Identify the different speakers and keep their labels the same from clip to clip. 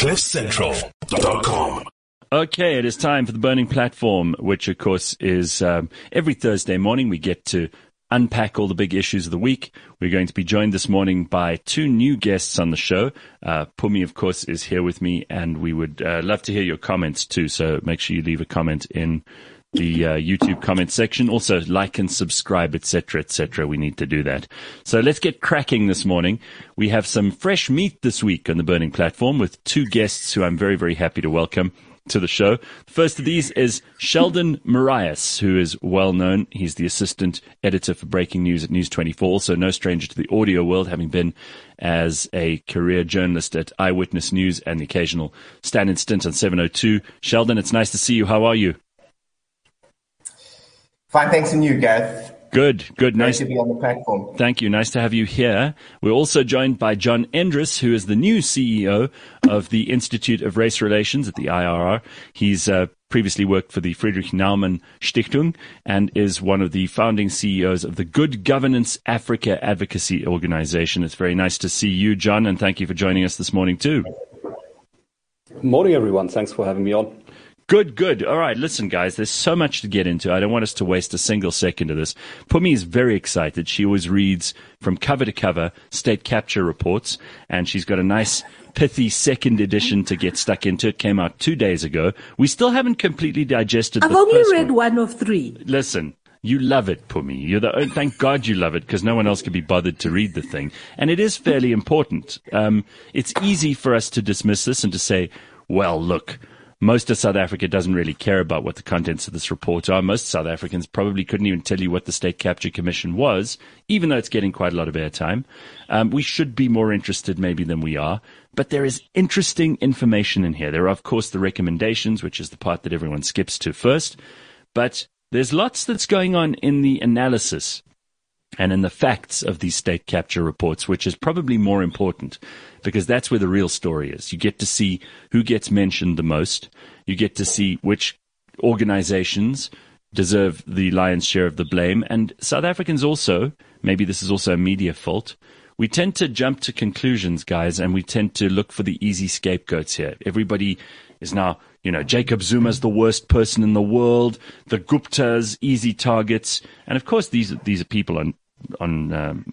Speaker 1: CliffCentral.com.
Speaker 2: Okay, it is time for the Burning Platform, which of course is um, every Thursday morning we get to unpack all the big issues of the week. We're going to be joined this morning by two new guests on the show. Uh, Phumi, of course, is here with me, and we would uh, love to hear your comments too. So make sure you leave a comment in the uh, YouTube comment section. Also, like and subscribe, etc., etc. We need to do that. So let's get cracking this morning. We have some fresh meat this week on the Burning Platform with two guests who I'm very, very happy to welcome to the show. The first of these is Sheldon Morais, who is well known. He's the assistant editor for breaking news at News 24, so no stranger to the audio world, having been as a career journalist at Eyewitness News and the occasional stand-in stint on 702. Sheldon, it's nice to see you. How are you?
Speaker 3: Fine, thanks, and you, Gareth.
Speaker 2: Good, good.
Speaker 3: Great
Speaker 2: nice
Speaker 3: to be on the platform.
Speaker 2: Thank you. Nice to have you here. We're also joined by John Endres, who is the new CEO of the Institute of Race Relations at the IRR. He's uh, previously worked for the Friedrich Naumann Stiftung and is one of the founding CEOs of the Good Governance Africa Advocacy Organization. It's very nice to see you, John, and thank you for joining us this morning too.
Speaker 4: Morning, everyone. Thanks for having me on.
Speaker 2: Good, good. All right, listen, guys, there's so much to get into. I don't want us to waste a single second of this. Phumi is very excited. She always reads from cover to cover state capture reports, and she's got a nice, pithy second edition to get stuck into. It came out two days ago. We still haven't completely digested the.
Speaker 5: I've
Speaker 2: only
Speaker 5: read
Speaker 2: one.
Speaker 5: one of three.
Speaker 2: Listen, you love it, Phumi. You're the, oh, thank God you love it because no one else could be bothered to read the thing. And it is fairly important. Um, it's easy for us to dismiss this and to say, well, look, most of South Africa doesn't really care about what the contents of this report are. Most South Africans probably couldn't even tell you what the State Capture Commission was, even though it's getting quite a lot of airtime. Um, we should be more interested maybe than we are. But there is interesting information in here. There are, of course, the recommendations, which is the part that everyone skips to first. But there's lots that's going on in the analysis and in the facts of these state capture reports, which is probably more important because that's where the real story is. You get to see who gets mentioned the most. You get to see which organizations deserve the lion's share of the blame. And South Africans also, maybe this is also a media fault, we tend to jump to conclusions, guys, and we tend to look for the easy scapegoats here. Everybody is now, you know, Jacob Zuma's the worst person in the world, the Guptas, easy targets. And of course, these, these are people on, on, um,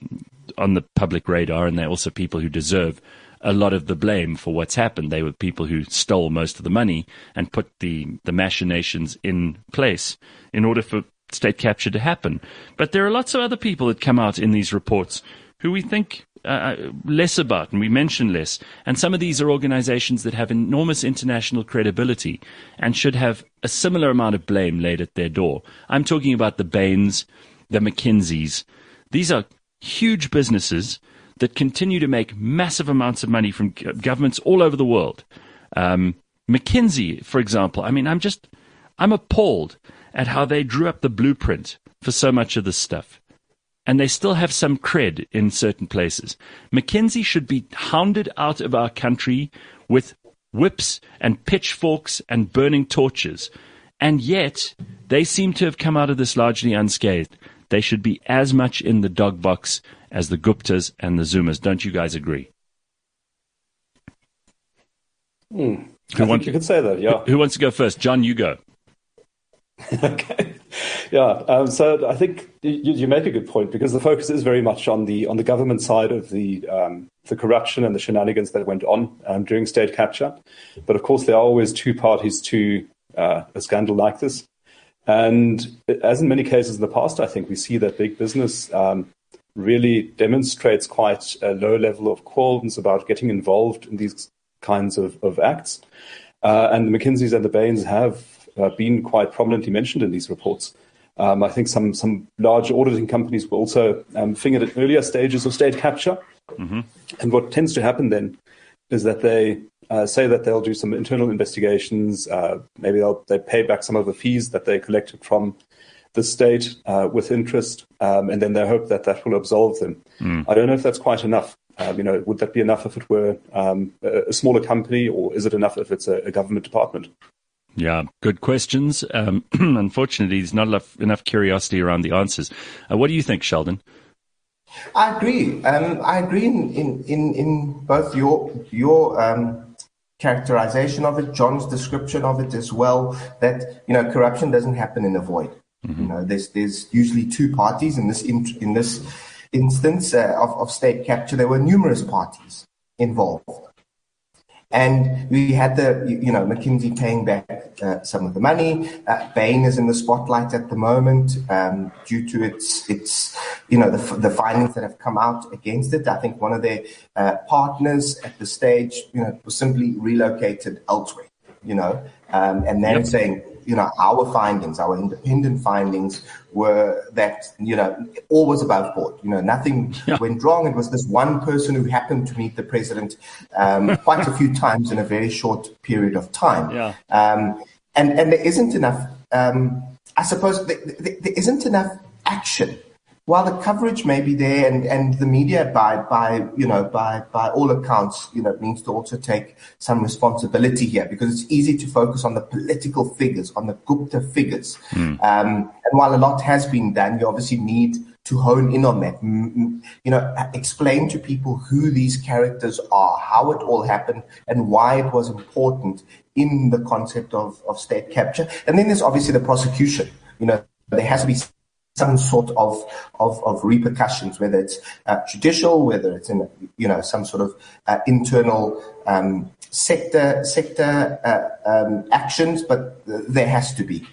Speaker 2: on the public radar, and they're also people who deserve a lot of the blame for what's happened. They were people who stole most of the money and put the, the machinations in place in order for state capture to happen. But there are lots of other people that come out in these reports who we think uh, less about, and we mention less. And some of these are organizations that have enormous international credibility and should have a similar amount of blame laid at their door. I'm talking about the Bains, the McKinseys. These are huge businesses that continue to make massive amounts of money from governments all over the world. Um, McKinsey, for example, I mean, I'm just, I'm appalled at how they drew up the blueprint for so much of this stuff. And they still have some cred in certain places. McKinsey should be hounded out of our country with whips and pitchforks and burning torches. And yet, they seem to have come out of this largely unscathed. They should be as much in the dog box as the Guptas and the Zumas. Don't you guys agree?
Speaker 4: Hmm. I think you could say that, yeah.
Speaker 2: Who wants to go first? John, you go.
Speaker 4: okay. Yeah. Um, so I think you, you, make a good point because the focus is very much on the on the government side of the um, the corruption and the shenanigans that went on um, during state capture. But of course, there are always two parties to uh, a scandal like this. And as in many cases in the past, I think we see that big business um, really demonstrates quite a low level of qualms about getting involved in these kinds of, of acts. Uh, and the McKinseys and the Bains have been quite prominently mentioned in these reports. Um, I think some some large auditing companies were also um, fingered at earlier stages of state capture. Mm-hmm. And what tends to happen then is that they uh, say that they'll do some internal investigations. Uh, maybe they'll they pay back some of the fees that they collected from the state uh, with interest, um, and then they hope that that will absolve them. Mm. I don't know if that's quite enough. Um, you know, would that be enough if it were um, a, a, smaller company, or is it enough if it's a, a government department?
Speaker 2: Yeah, good questions. Um, unfortunately, there's not enough, enough curiosity around the answers. Uh, what do you think, Sheldon?
Speaker 3: I agree. Um, I agree in, in, in, both your your um, characterization of it, John's description of it as well, that, you know, corruption doesn't happen in a void. Mm-hmm. You know, there's, there's usually two parties in this, in, in this instance uh, of, of state capture. There were numerous parties involved. And we had the, you know, McKinsey paying back uh, some of the money. Uh, Bain is in the spotlight at the moment um, due to its, its, you know, the, the findings that have come out against it. I think one of their uh, partners at the stage, you know, was simply relocated elsewhere, you know, um, and then yep. saying, you know, our findings, our independent findings were that, you know, all was above board. You know, nothing yeah. went wrong. It was this one person who happened to meet the president um, quite a few times in a very short period of time.
Speaker 2: Yeah.
Speaker 3: Um, and, and there isn't enough, um, I suppose, there, there isn't enough action while the coverage may be there and, and the media by, by, you know, by, by all accounts, you know, needs to also take some responsibility here because it's easy to focus on the political figures, on the Gupta figures. Mm. Um, and while a lot has been done, you obviously need to hone in on that. You know, explain to people who these characters are, how it all happened, and why it was important in the concept of, of state capture. And then there's obviously the prosecution. You know, there has to be some sort of, of, of repercussions, whether it's uh, judicial, whether it's in, you know, some sort of uh, internal um, sector, sector uh, um, actions, but there has to be.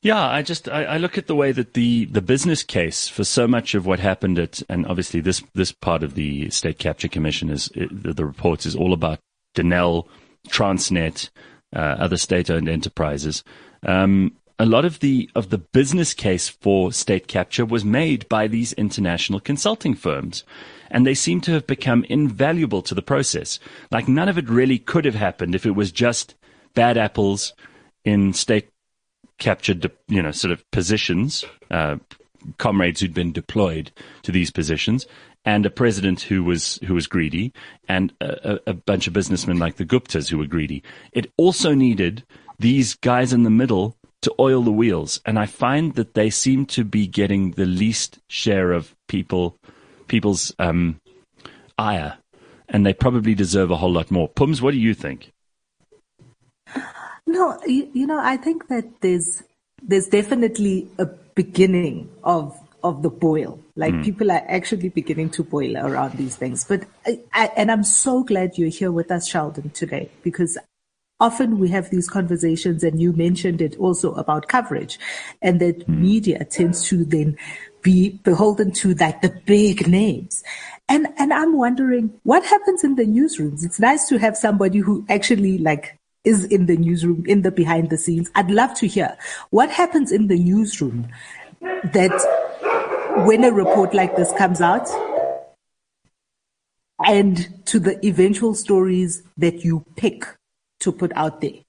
Speaker 2: Yeah, I just I, I, look at the way that the the business case for so much of what happened at, and obviously this this part of the State Capture Commission is the, the reports is all about Denel, Transnet, uh, other state-owned enterprises. Um, a lot of the of the business case for state capture was made by these international consulting firms and they seem to have become invaluable to the process. Like none of it really could have happened if it was just bad apples in state captured you know sort of positions uh, comrades who'd been deployed to these positions and a president who was who was greedy and a, a bunch of businessmen like the Guptas who were greedy. It also needed these guys in the middle to oil the wheels, and I find that they seem to be getting the least share of people people's um, ire, and they probably deserve a whole lot more. Pums, what do you think?
Speaker 1: No, you, you know, I think that there's there's definitely a beginning of of the boil. Like mm. people are actually beginning to boil around these things. But I, I, and I'm so glad you're here with us, Sheldon, today because often we have these conversations and you mentioned it also about coverage and that mm. media tends to then be beholden to like the big names. And, and I'm wondering what happens in the newsrooms. It's nice to have somebody who actually like is in the newsroom, in the behind the scenes. I'd love to hear what happens in the newsroom that when a report like this comes out and to the eventual stories that you pick to put out there?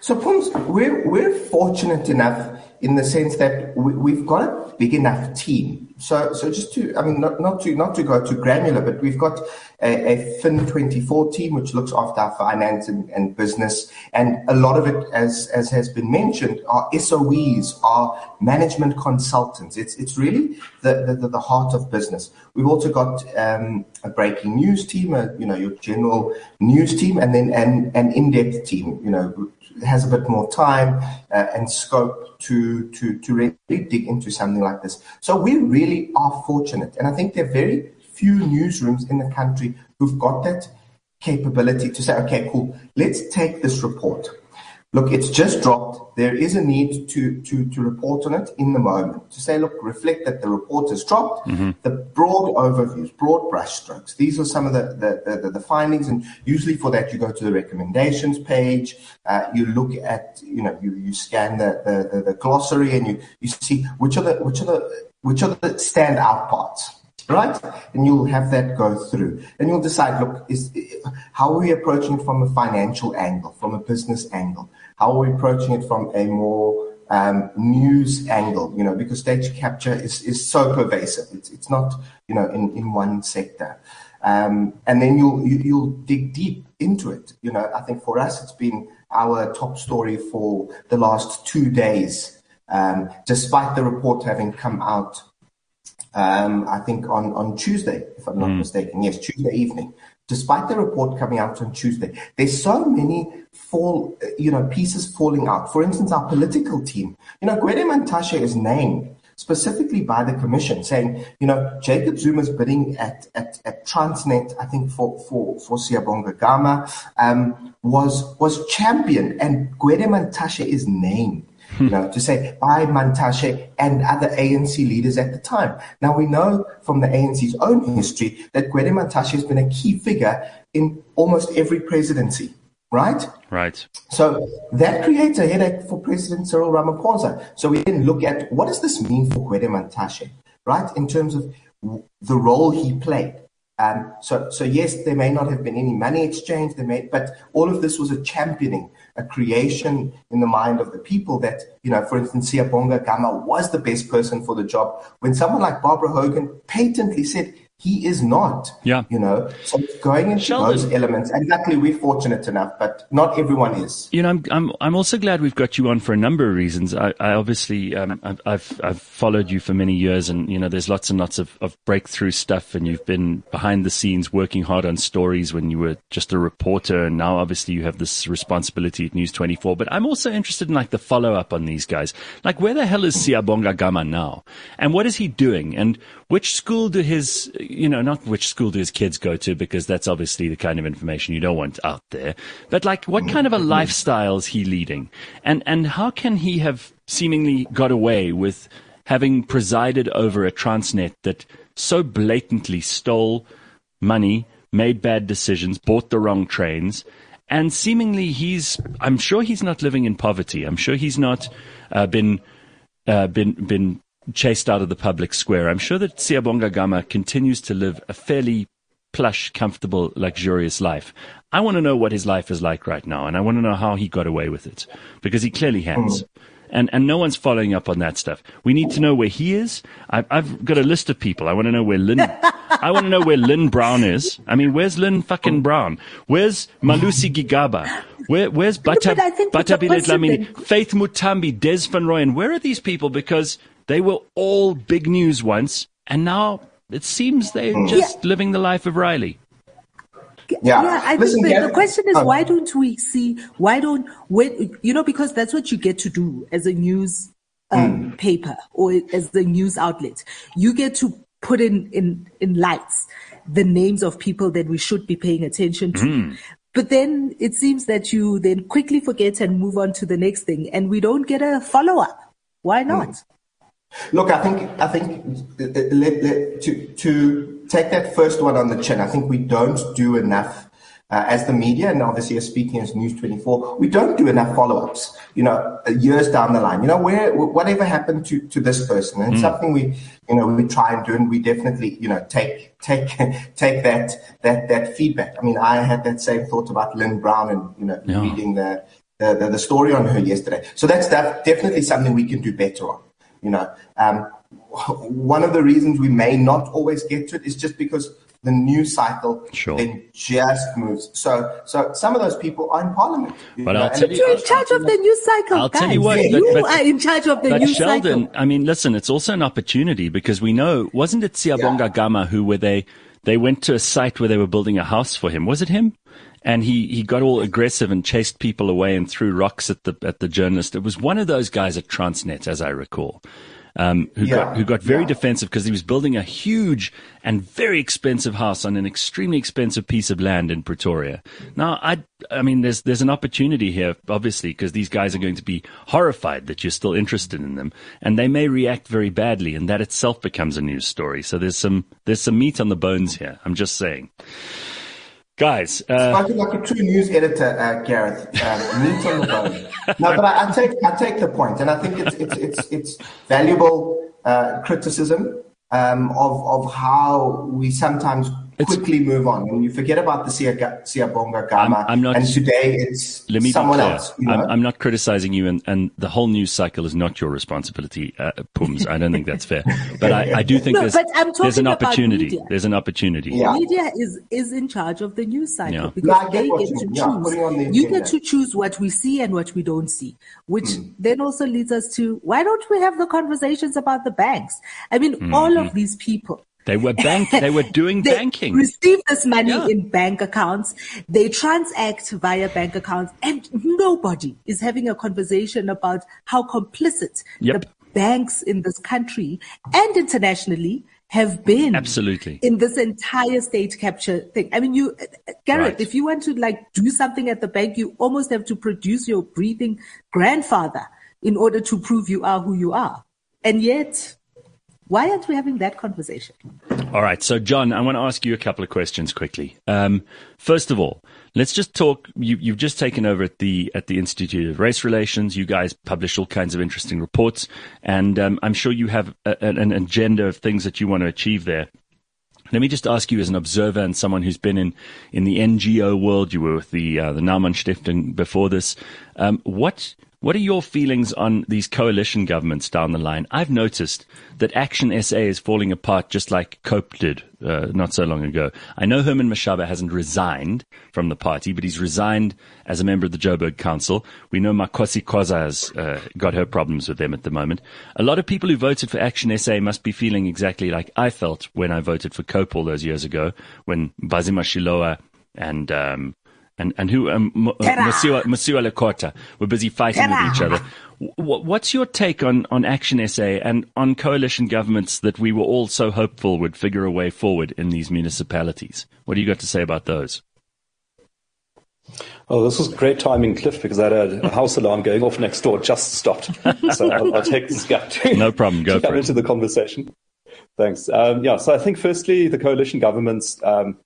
Speaker 3: So, Pums, we're, we're fortunate enough in the sense that we, have got a big enough team. So, so just to, I mean, not, not to not to go too granular, but we've got a, a Fin24 team which looks after our finance and, and business, and a lot of it, as as has been mentioned, are SOEs, are management consultants. It's it's really the the, the heart of business. We've also got um, a breaking news team, a, you know, your general news team, and then an an in-depth team, you know, has a bit more time uh, and scope to, to, to really dig into something like this. So we really are fortunate. And I think there are very few newsrooms in the country who've got that capability to say, okay, cool, let's take this report look, it's just dropped. There is a need to, to, to report on it in the moment. To say, look, reflect that the report has dropped, mm-hmm. the broad overviews, broad brushstrokes. These are some of the, the, the, the, findings. And usually for that, you go to the recommendations page. Uh, you look at, you know, you, you scan the, the, the, the glossary and you, you see which are the, which are the, which are the standout parts right? And you'll have that go through. And you'll decide, look, is, how are we approaching it from a financial angle, from a business angle? How are we approaching it from a more um, news angle? You know, because data capture is, is so pervasive. It's, it's not, you know, in, in one sector. Um, and then you'll, you, will you will dig deep into it. You know, I think for us, it's been our top story for the last two days, um, despite the report having come out, um, I think on, on Tuesday, if I'm not mm. mistaken. Yes, Tuesday evening despite the report coming out on Tuesday, there's so many fall, you know, pieces falling out. For instance, our political team, you know, Gwede Mantashe is named specifically by the commission saying, you know, Jacob Zuma's bidding at, at, at Transnet, I think for, for, for Siyabonga Gama, um, was, was championed and Gwede Mantashe is named. You know, to say by Mantashe and other ANC leaders at the time. Now we know from the ANC's own history that Gwede Mantashe has been a key figure in almost every presidency right?
Speaker 2: Right.
Speaker 3: So that creates a headache for President Cyril Ramaphosa. So we then look at what does this mean for Gwede Mantashe, right? In terms of the role he played. Um, so, so yes, there may not have been any money exchange, there may, but all of this was a championing, a creation in the mind of the people that, you know, for instance, Siyabonga Gama was the best person for the job. When someone like Barbara Hogan patently said, he is not.
Speaker 2: Yeah.
Speaker 3: You know, so going into Sheldon. those elements, and luckily we're fortunate enough, but not everyone is.
Speaker 2: You know, I'm, I'm, I'm also glad we've got you on for a number of reasons. I, I obviously, um, I've, I've, I've, followed you for many years and, you know, there's lots and lots of, of breakthrough stuff and you've been behind the scenes working hard on stories when you were just a reporter. And now obviously you have this responsibility at News 24, but I'm also interested in like the follow up on these guys. Like where the hell is Siyabonga Gama now? And what is he doing? And which school do his, you know, not which school do his kids go to because that's obviously the kind of information you don't want out there. But like, what kind of a lifestyle is he leading? And, and how can he have seemingly got away with having presided over a Transnet that so blatantly stole money, made bad decisions, bought the wrong trains, and seemingly he's, I'm sure he's not living in poverty. I'm sure he's not uh, been, uh, been, been chased out of the public square. I'm sure that Siyabonga Gama continues to live a fairly plush, comfortable, luxurious life. I want to know what his life is like right now, and I want to know how he got away with it, because he clearly has. And, and no one's following up on that stuff. We need to know where he is. I've, I've got a list of people. I want to know where Lynne, I want to know where Lynne Brown is. I mean, where's Lynne fucking Brown? Where's Malusi Gigaba? Where, where's Bata, Bata Lamini, Faith Muthambi, Des Van Rooyen? Where are these people? Because they were all big news once, and now it seems they're hmm. just yeah. living the life of Riley.
Speaker 3: Yeah,
Speaker 1: yeah I Listen, think the question is why don't we see? Why don't when you know because that's what you get to do as a news um, mm. paper or as the news outlet. You get to put in in in lights the names of people that we should be paying attention to. Mm. But then it seems that you then quickly forget and move on to the next thing, and we don't get a follow up. Why not? Mm.
Speaker 3: Look, I think I think let, let, to to take that first one on the chin. I think we don't do enough uh, as the media, and obviously as speaking as News 24, we don't do enough follow-ups. You know, years down the line. You know, where whatever happened to to this person, and mm. something we you know we try and do, and we definitely you know take take take that that that feedback. I mean, I had that same thought about Lynne Brown, and you know, yeah. reading the, the the story on her yesterday. So that's definitely something we can do better on. You know, um, one of the reasons we may not always get to it is just because the news cycle
Speaker 2: sure.
Speaker 3: then just moves. So, so some of those people are in parliament.
Speaker 2: But know, I'll tell
Speaker 1: you, you're in charge of the news cycle.
Speaker 2: I'll
Speaker 1: guys.
Speaker 2: tell you what, but,
Speaker 1: you
Speaker 2: but,
Speaker 1: are in charge of the news
Speaker 2: Sheldon,
Speaker 1: cycle.
Speaker 2: I mean, listen, it's also an opportunity because we know, wasn't it Siyabonga yeah. Gama who, where they, they went to a site where they were building a house for him? Was it him? And he, he got all aggressive and chased people away and threw rocks at the at the journalist. It was one of those guys at Transnet, as I recall um, who yeah. got who got very yeah. defensive because he was building a huge and very expensive house on an extremely expensive piece of land in Pretoria. Now, I I mean, there's there's an opportunity here, obviously, because these guys are going to be horrified that you're still interested in them, and they may react very badly, and that itself becomes a news story. So there's some there's some meat on the bones here. I'm just saying. Guys,
Speaker 3: uh, like a true news editor, uh, Gareth. Um, meat on the bone. No, but I, I, take I take the point, and I think it's it's it's, it's valuable uh, criticism um, of of how we sometimes quickly move on and you forget about the Siyabonga Gama. I'm, I'm not, and today it's let me someone else. You know?
Speaker 2: I'm, I'm, not criticizing you, and, and the whole news cycle is not your responsibility, uh, Pums. I don't think that's fair. But I, I do think no, there's, there's an opportunity. There's an opportunity.
Speaker 1: Yeah. Media is, is in charge of the news cycle yeah. because no, they get to choose. Yeah, you get to choose what we see and what we don't see, which mm. then also leads us to why don't we have the conversations about the banks? I mean, mm-hmm. all of these people
Speaker 2: They were bank. They were doing
Speaker 1: they
Speaker 2: banking.
Speaker 1: Receive this money
Speaker 2: Yeah.
Speaker 1: in bank accounts. They transact via bank accounts, and nobody is having a conversation about how complicit
Speaker 2: Yep.
Speaker 1: the banks in this country and internationally have been.
Speaker 2: Absolutely.
Speaker 1: In this entire state capture thing. I mean, you, Gareth,
Speaker 2: Right.
Speaker 1: if you want to like do something at the bank, you almost have to produce your breathing grandfather in order to prove you are who you are. And yet, why aren't we having that conversation?
Speaker 2: All right. So, John, I want to ask you a couple of questions quickly. Um, first of all, let's just talk. You, you've just taken over at the at the Institute of Race Relations. You guys publish all kinds of interesting reports, and um, I'm sure you have a, an, an agenda of things that you want to achieve there. Let me just ask you, as an observer and someone who's been in, in the NGO world, you were with the uh, the Naumann Stiftung before this. Um, what what are your feelings on these coalition governments down the line? I've noticed that Action SA is falling apart, just like Cope did uh, not so long ago. I know Herman Mashaba hasn't resigned from the party, but he's resigned as a member of the Joburg Council. We know Makhosi Khoza has uh, got her problems with them at the moment. A lot of people who voted for Action SA must be feeling exactly like I felt when I voted for Cope all those years ago, when Mbhazima Shilowa and um, and and who um, M- uh,
Speaker 1: Terror.
Speaker 2: Masiwa, Masiwa were busy fighting
Speaker 1: Terror.
Speaker 2: with each other. W- what's your take on, on Action SA and on coalition governments that we were all so hopeful would figure a way forward in these municipalities? What do you got to say about those?
Speaker 4: Oh, this was great timing, Cliff, because I had a, a house alarm going off next door just stopped. So I'll, I'll take this gap to,
Speaker 2: No problem. Go
Speaker 4: to
Speaker 2: for
Speaker 4: come
Speaker 2: it.
Speaker 4: into the conversation. Thanks. Um, yeah, so I think firstly, the coalition governments, um,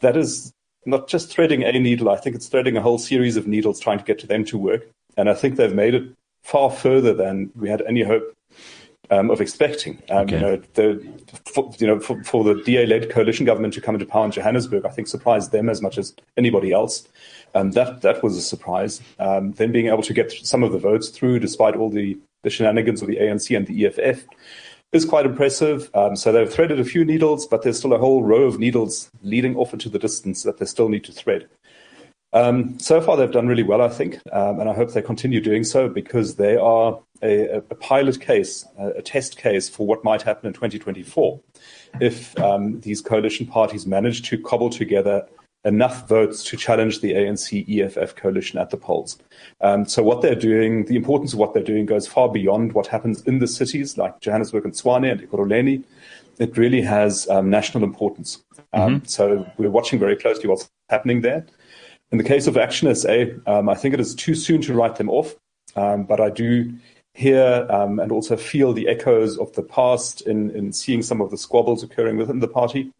Speaker 4: that is not just threading a needle. I think it's threading a whole series of needles trying to get to them to work. And I think they've made it far further than we had any hope um, of expecting. Um,
Speaker 2: Okay.
Speaker 4: You know, the, for, you know, for, for the DA-led coalition government to come into power in Johannesburg, I think surprised them as much as anybody else. Um, that that was a surprise. Um, then being able to get some of the votes through, despite all the, the shenanigans of the ANC and the EFF, is quite impressive. Um, so they've threaded a few needles, but there's still a whole row of needles leading off into the distance that they still need to thread. Um, so far, they've done really well, I think, um, and I hope they continue doing so because they are a, a pilot case, a, a test case for what might happen in 2024 if um, these coalition parties manage to cobble together enough votes to challenge the ANC EFF coalition at the polls. Um, so what they're doing, the importance of what they're doing goes far beyond what happens in the cities like Johannesburg and Tshwane and Ekurhuleni. It really has um, national importance. Um, So we're watching very closely what's happening there. In the case of Action SA, um, I think it is too soon to write them off, um, but I do hear um, and also feel the echoes of the past in, in seeing some of the squabbles occurring within the party.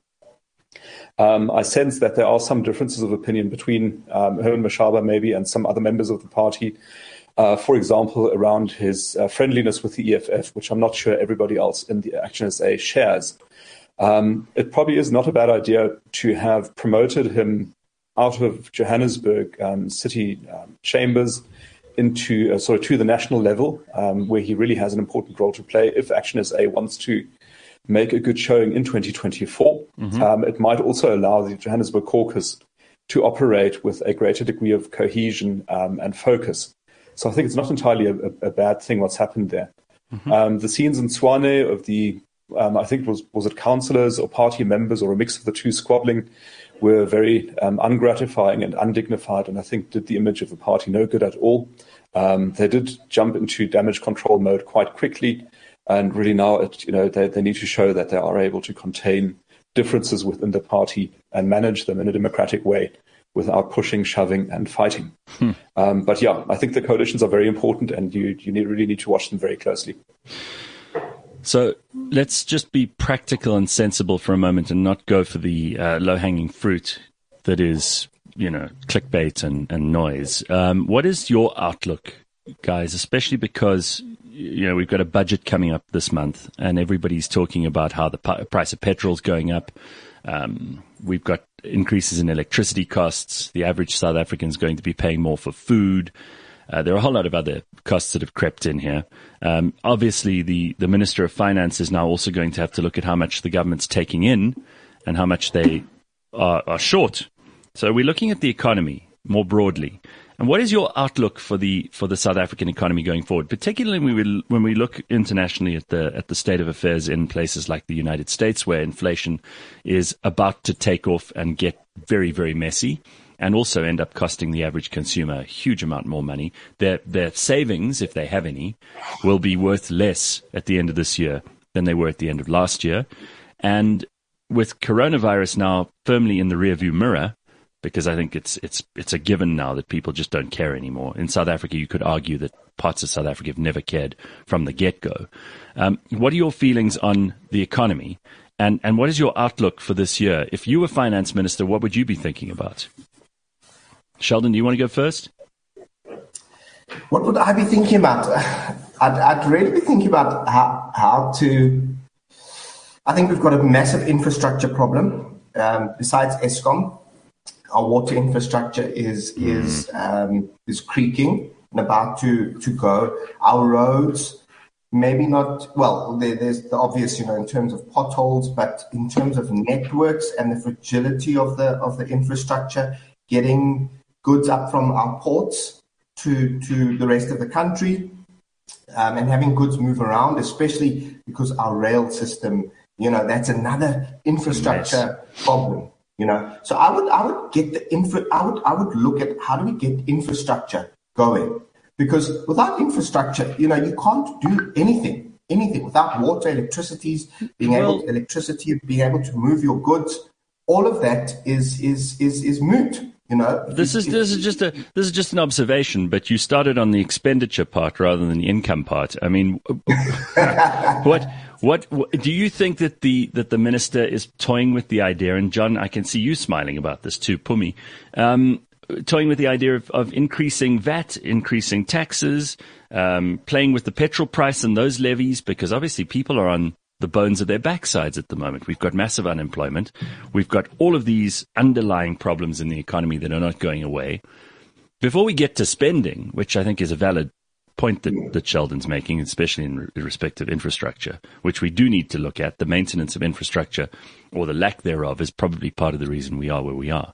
Speaker 4: Um, I sense that there are some differences of opinion between um, Herman Mashaba maybe and some other members of the party. Uh, for example, around his uh, friendliness with the EFF, which I'm not sure everybody else in the Action SA shares. Um, it probably is not a bad idea to have promoted him out of Johannesburg um, city um, chambers into uh, sort of to the national level, um, where he really has an important role to play if Action SA wants to make a good showing in 2024. Um, it might also allow the Johannesburg caucus to operate with a greater degree of cohesion um, and focus. So I think it's not entirely a, a, bad thing what's happened there. Um, the scenes in Tshwane of the, um, I think it was was it councillors or party members or a mix of the two squabbling, were very um, ungratifying and undignified, and I think did the image of the party no good at all. Um, they did jump into damage control mode quite quickly, and really now, it, you know, they, they need to show that they are able to contain differences within the party and manage them in a democratic way without pushing, shoving, and fighting. Um, but yeah, I think the coalitions are very important, and you you need, really need to watch them very closely.
Speaker 2: So let's just be practical and sensible for a moment and not go for the uh, low hanging fruit that is, you know, clickbait and, and noise. Um, what is your outlook, guys, especially because, you know, we've got a budget coming up this month and everybody's talking about how the pi- price of petrol's going up. Um, we've got increases in electricity costs. The average South African is going to be paying more for food. Uh, there are a whole lot of other costs that have crept in here. Um, obviously, the, the Minister of Finance is now also going to have to look at how much the government's taking in and how much they are, are short. So we're looking at the economy. more broadly. And what is your outlook for the for the South African economy going forward, particularly when we when we look internationally at the at the state of affairs in places like the United States, where inflation is about to take off and get very very messy, and also end up costing the average consumer a huge amount more money. Their their savings, if they have any, will be worth less at the end of this year than they were at the end of last year, and with coronavirus now firmly in the rearview mirror, because I think it's it's it's a given now that people just don't care anymore. In South Africa, you could argue that parts of South Africa have never cared from the get go. Um, what are your feelings on the economy, and and what is your outlook for this year? If you were finance minister, what would you be thinking about? Sheldon, do you want to go first?
Speaker 3: What would I be thinking about? I'd, I'd really be thinking about how, how to. I think we've got a massive infrastructure problem. Um, besides Eskom, our water infrastructure is mm. is um, is creaking and about to to go. Our roads, maybe not. Well, there, there's the obvious, you know, in terms of potholes, but in terms of networks and the fragility of the of the infrastructure, getting goods up from our ports to to the rest of the country, um, and having goods move around, especially because our rail system, you know, that's another infrastructure yes. problem. You know, so I would I would get the infra. I would I would look at how do we get infrastructure going because without infrastructure, you know, you can't do anything. Anything without water, electricity, being able electricity, being able to move your goods, all of that is is is is moot. You know,
Speaker 2: this is this is just a this is just an observation, but you started on the expenditure part rather than the income part. I mean, what what, what, do you think that the that the minister is toying with the idea? And John, I can see you smiling about this too, Phumi. Um, toying with the idea of, of increasing VAT, increasing taxes, um, playing with the petrol price and those levies, because obviously people are on the bones of their backsides at the moment. We've got massive unemployment. We've got all of these underlying problems in the economy that are not going away. Before we get to spending, which I think is a valid point that, that Sheldon's making, especially in respect of infrastructure, which we do need to look at. The maintenance of infrastructure or the lack thereof is probably part of the reason we are where we are.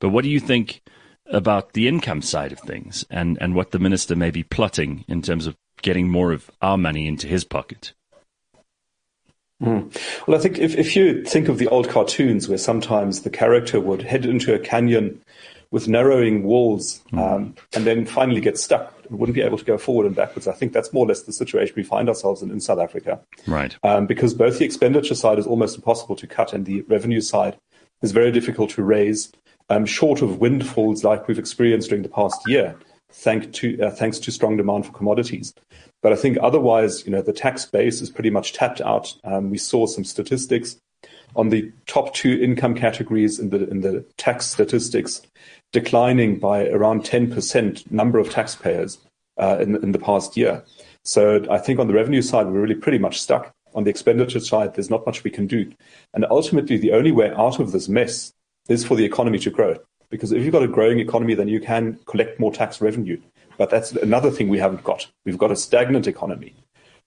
Speaker 2: But what do you think about the income side of things and, and what the minister may be plotting in terms of getting more of our money into his pocket?
Speaker 4: Mm. Well, I think if, if you think of the old cartoons where sometimes the character would head into a canyon with narrowing walls hmm. um, and then finally get stuck wouldn't be able to go forward and backwards. I think that's more or less the situation we find ourselves in in South Africa.
Speaker 2: Right.
Speaker 4: Um, because both the expenditure side is almost impossible to cut and the revenue side is very difficult to raise, um, short of windfalls like we've experienced during the past year, thank to, uh, thanks to strong demand for commodities. But I think otherwise, you know, the tax base is pretty much tapped out. Um, we saw some statistics on the top two income categories in the in the tax statistics declining by around 10% number of taxpayers uh, in, in the past year. So I think on the revenue side, we're really pretty much stuck. On the expenditure side, there's not much we can do. And ultimately, the only way out of this mess is for the economy to grow. Because if you've got a growing economy, then you can collect more tax revenue. But that's another thing we haven't got. We've got a stagnant economy.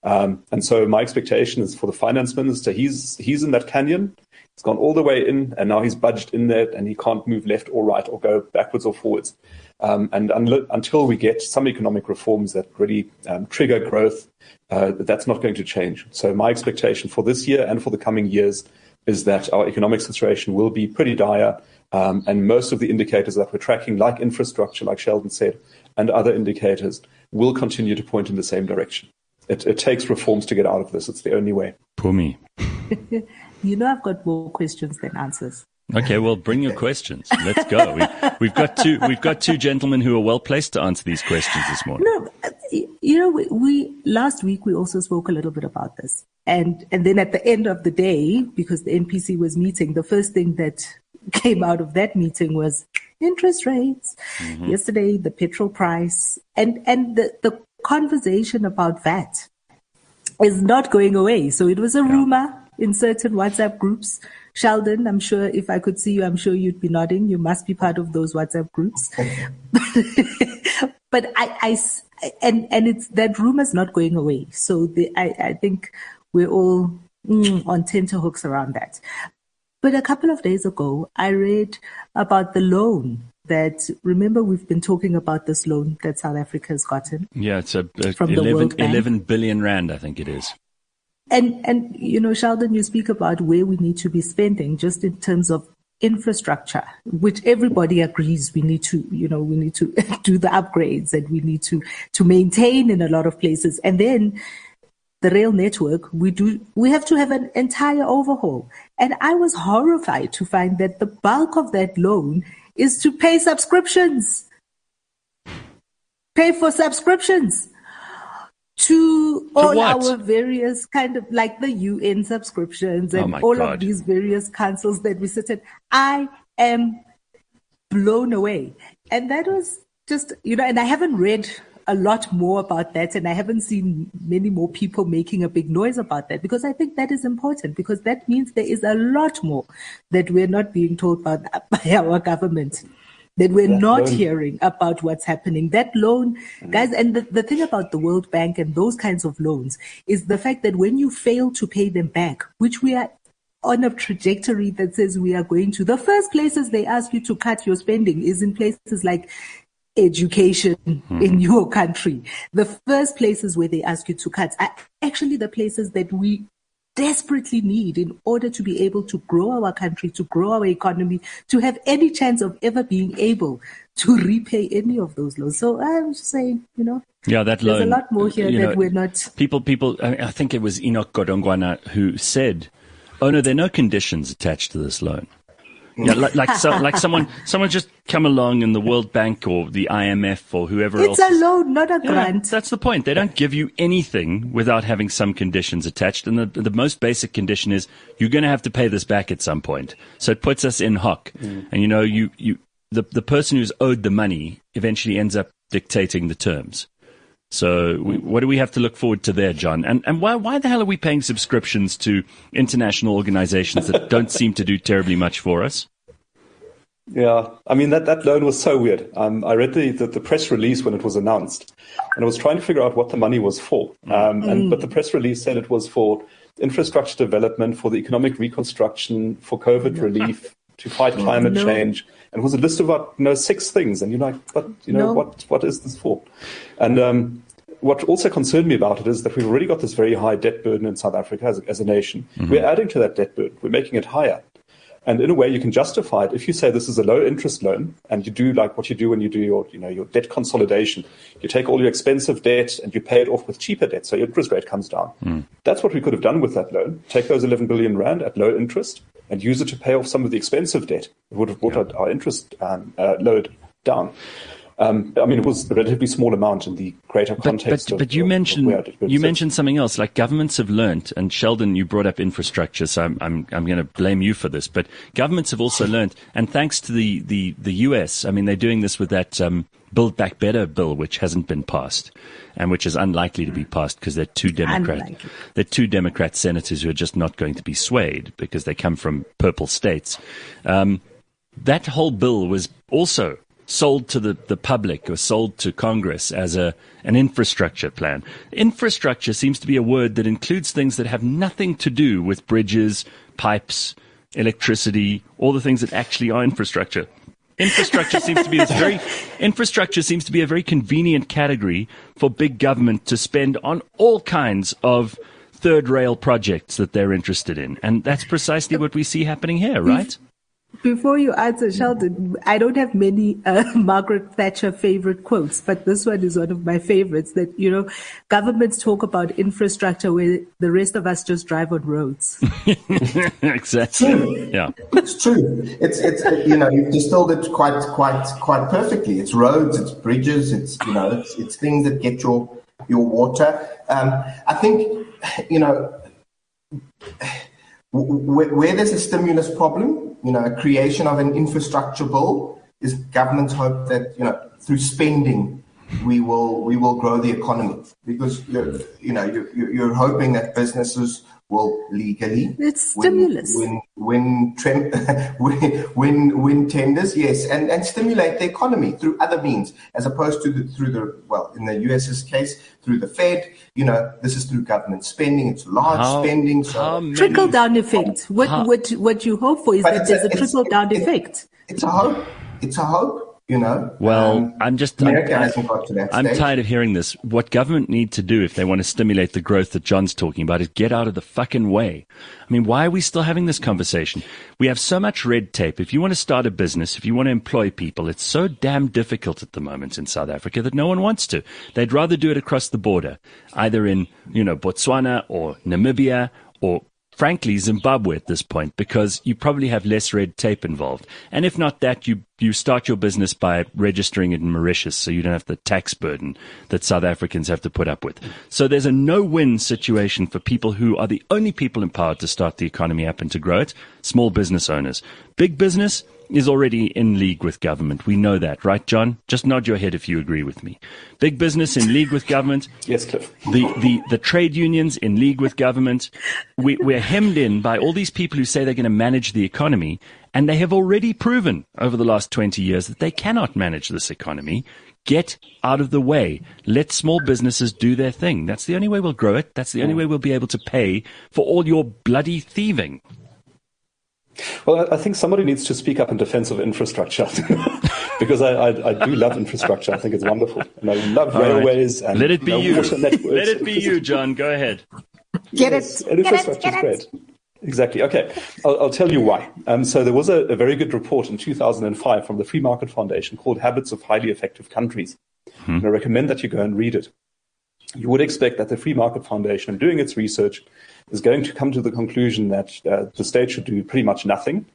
Speaker 4: Um, and so my expectation is for the finance minister, he's, he's in that canyon He's gone all the way in, and now he's budged in there, and he can't move left or right or go backwards or forwards. Um, and un- until we get some economic reforms that really um, trigger growth, uh, that's not going to change. So my expectation for this year and for the coming years is that our economic situation will be pretty dire. Um, and most of the indicators that we're tracking, like infrastructure, like Sheldon said, and other indicators, will continue to point in the same direction. It, it takes reforms to get out of this. It's the only way.
Speaker 2: Phumi.
Speaker 1: You know, I've got more questions than answers.
Speaker 2: Okay, well, bring your questions. Let's go. We, have got two. We've got two gentlemen who are well placed to answer these questions this morning.
Speaker 1: No, you know, we, we last week we also spoke a little bit about this, and and then at the end of the day, because the MPC was meeting, the first thing that came out of that meeting was interest rates. Mm-hmm. Yesterday, the petrol price, and and the the conversation about VAT is not going away. So it was a yeah. rumor in certain WhatsApp groups. Sheldon, I'm sure if I could see you, I'm sure you'd be nodding. You must be part of those WhatsApp groups. but I, I, and, and it's, that rumor's not going away. So the, I, I think we're all mm, on tenterhooks around that. But a couple of days ago, I read about the loan that remember we've been talking about this loan that South Africa has gotten.
Speaker 2: Yeah, it's a, a from 11, 11 billion rand, I think it is.
Speaker 1: And and you know, Sheldon, you speak about where we need to be spending just in terms of infrastructure, which everybody agrees we need to, you know, we need to do the upgrades and we need to to maintain in a lot of places. And then the rail network, we do, we have to have an entire overhaul. And I was horrified to find that the bulk of that loan is to pay subscriptions. Pay for subscriptions to, all our various kind of like the UN subscriptions and oh all God. of these various councils that we sit in. I am blown away. And that was just, you know, and I haven't read a lot more about that. And I haven't seen many more people making a big noise about that because I think that is important because that means there is a lot more that we're not being told about by our government that we're that not loan. hearing about what's happening. That loan, mm. guys, and the, the thing about the World Bank and those kinds of loans is the fact that when you fail to pay them back, which we are on a trajectory that says we are going to, the first places they ask you to cut your spending is in places like education mm-hmm. in your country. The first places where they ask you to cut are actually the places that we desperately need in order to be able to grow our country, to grow our economy, to have any chance of ever being able to repay any of those loans. So I'm just saying, you know,
Speaker 2: yeah, that loan.
Speaker 1: There's a lot more here that know, we're not.
Speaker 2: People, people. I think it was Enoch Godongwana who said, "Oh no, there are no conditions attached to this loan." Yeah, like like, so, like someone someone just come along in the World Bank or the IMF or whoever
Speaker 1: it's
Speaker 2: else.
Speaker 1: It's a loan, not a grant.
Speaker 2: Yeah, that's the point. They don't give you anything without having some conditions attached, and the the most basic condition is you're going to have to pay this back at some point. So it puts us in hock, mm. and you know you you the the person who's owed the money eventually ends up dictating the terms. So we, what do we have to look forward to there, John? And and why why the hell are we paying subscriptions to international organizations that don't seem to do terribly much for us?
Speaker 4: Yeah, I mean that, that loan was so weird. Um, I read the, the, the press release when it was announced, and I was trying to figure out what the money was for. Um, and mm. but the press release said it was for infrastructure development, for the economic reconstruction, for COVID relief, to fight climate no. change, and it was a list of about you know six things. And you're like, but you know no. what what is this for? And um, what also concerned me about it is that we've already got this very high debt burden in South Africa as a, as a nation. Mm-hmm. We're adding to that debt burden. We're making it higher. And in a way, you can justify it if you say this is a low interest loan and you do like what you do when you do your, you know, your debt consolidation. You take all your expensive debt and you pay it off with cheaper debt. So your interest rate comes down. Mm. That's what we could have done with that loan. Take those 11 billion rand at low interest and use it to pay off some of the expensive debt. It would have brought yeah. our interest um, uh, load down. Um, I mean, it was a relatively small amount in the greater context.
Speaker 2: But, but, but you
Speaker 4: of,
Speaker 2: mentioned
Speaker 4: of
Speaker 2: you mentioned something else. Like governments have learnt, and Sheldon, you brought up infrastructure, so I'm I'm, I'm going to blame you for this. But governments have also learnt, and thanks to the, the, the US, I mean, they're doing this with that um, Build Back Better bill, which hasn't been passed, and which is unlikely to be passed because they're two Democrat, they're two Democrat senators who are just not going to be swayed because they come from purple states. Um, that whole bill was also sold to the, the public or sold to Congress as a an infrastructure plan. Infrastructure seems to be a word that includes things that have nothing to do with bridges, pipes, electricity, all the things that actually are infrastructure. Infrastructure seems to be this very infrastructure seems to be a very convenient category for big government to spend on all kinds of third rail projects that they're interested in. And that's precisely what we see happening here, right?
Speaker 1: Before you answer, Sheldon, I don't have many uh, Margaret Thatcher favorite quotes, but this one is one of my favorites that, you know, governments talk about infrastructure where the rest of us just drive on roads.
Speaker 2: exactly. Yeah.
Speaker 3: It's true. It's, it's, you know, you've distilled it quite, quite, quite perfectly. It's roads, it's bridges, it's, you know, it's, it's things that get your, your water. Um, I think, you know, where, where there's a stimulus problem, you know, creation of an infrastructure bill is government's hope that, you know, through spending, we will we will grow the economy. Because you're, you know you're, you're hoping that businesses will legally
Speaker 1: it's stimulus.
Speaker 3: win win win, win, win, win tenders yes and and stimulate the economy through other means as opposed to the, through the well in the US's case through the Fed you know this is through government spending it's large how, spending so
Speaker 1: trickle down effect. What how, what what you hope for is that there's a, a trickle down effect.
Speaker 3: it's a hope. It's a hope You know.
Speaker 2: Well, um, I'm just.
Speaker 3: America I'm, hasn't got to that
Speaker 2: I'm
Speaker 3: stage.
Speaker 2: tired of hearing this. What government need to do if they want to stimulate the growth that John's talking about is get out of the fucking way. I mean, why are we still having this conversation? We have so much red tape. If you want to start a business, if you want to employ people, it's so damn difficult at the moment in South Africa that no one wants to. They'd rather do it across the border, either in, you know, Botswana or Namibia or frankly, Zimbabwe at this point, because you probably have less red tape involved. And if not that, you, you start your business by registering it in Mauritius so you don't have the tax burden that South Africans have to put up with. So there's a no-win situation for people who are the only people empowered to start the economy up and to grow it, small business owners. Big business, is already in league with government. We know that, right, John? Just nod your head if you agree with me. Big business in league with government.
Speaker 4: Yes, Cliff.
Speaker 2: The, the, the trade unions in league with government. We, we're hemmed in by all these people who say they're going to manage the economy, and they have already proven over the last 20 years that they cannot manage this economy. Get out of the way. Let small businesses do their thing. That's the only way we'll grow it. That's the only mm. way we'll be able to pay for all your bloody thieving.
Speaker 4: Well, I think somebody needs to speak up in defense of infrastructure because I, I, I, do love infrastructure. I think it's wonderful. And I love All railways right. and
Speaker 2: Let it be you. Let it be you, John. Go ahead.
Speaker 1: Get yes, it.
Speaker 4: infrastructure
Speaker 1: get
Speaker 4: is great. Exactly. Okay. I'll, I'll, tell you why. Um, so there was a, a, very good report in 2005 from the Free Market Foundation called Habits of Highly Effective Countries. Hmm. And I recommend that you go and read it. You would expect that the Free Market Foundation, doing its research, is going to come to the conclusion that uh, the state should do pretty much nothing,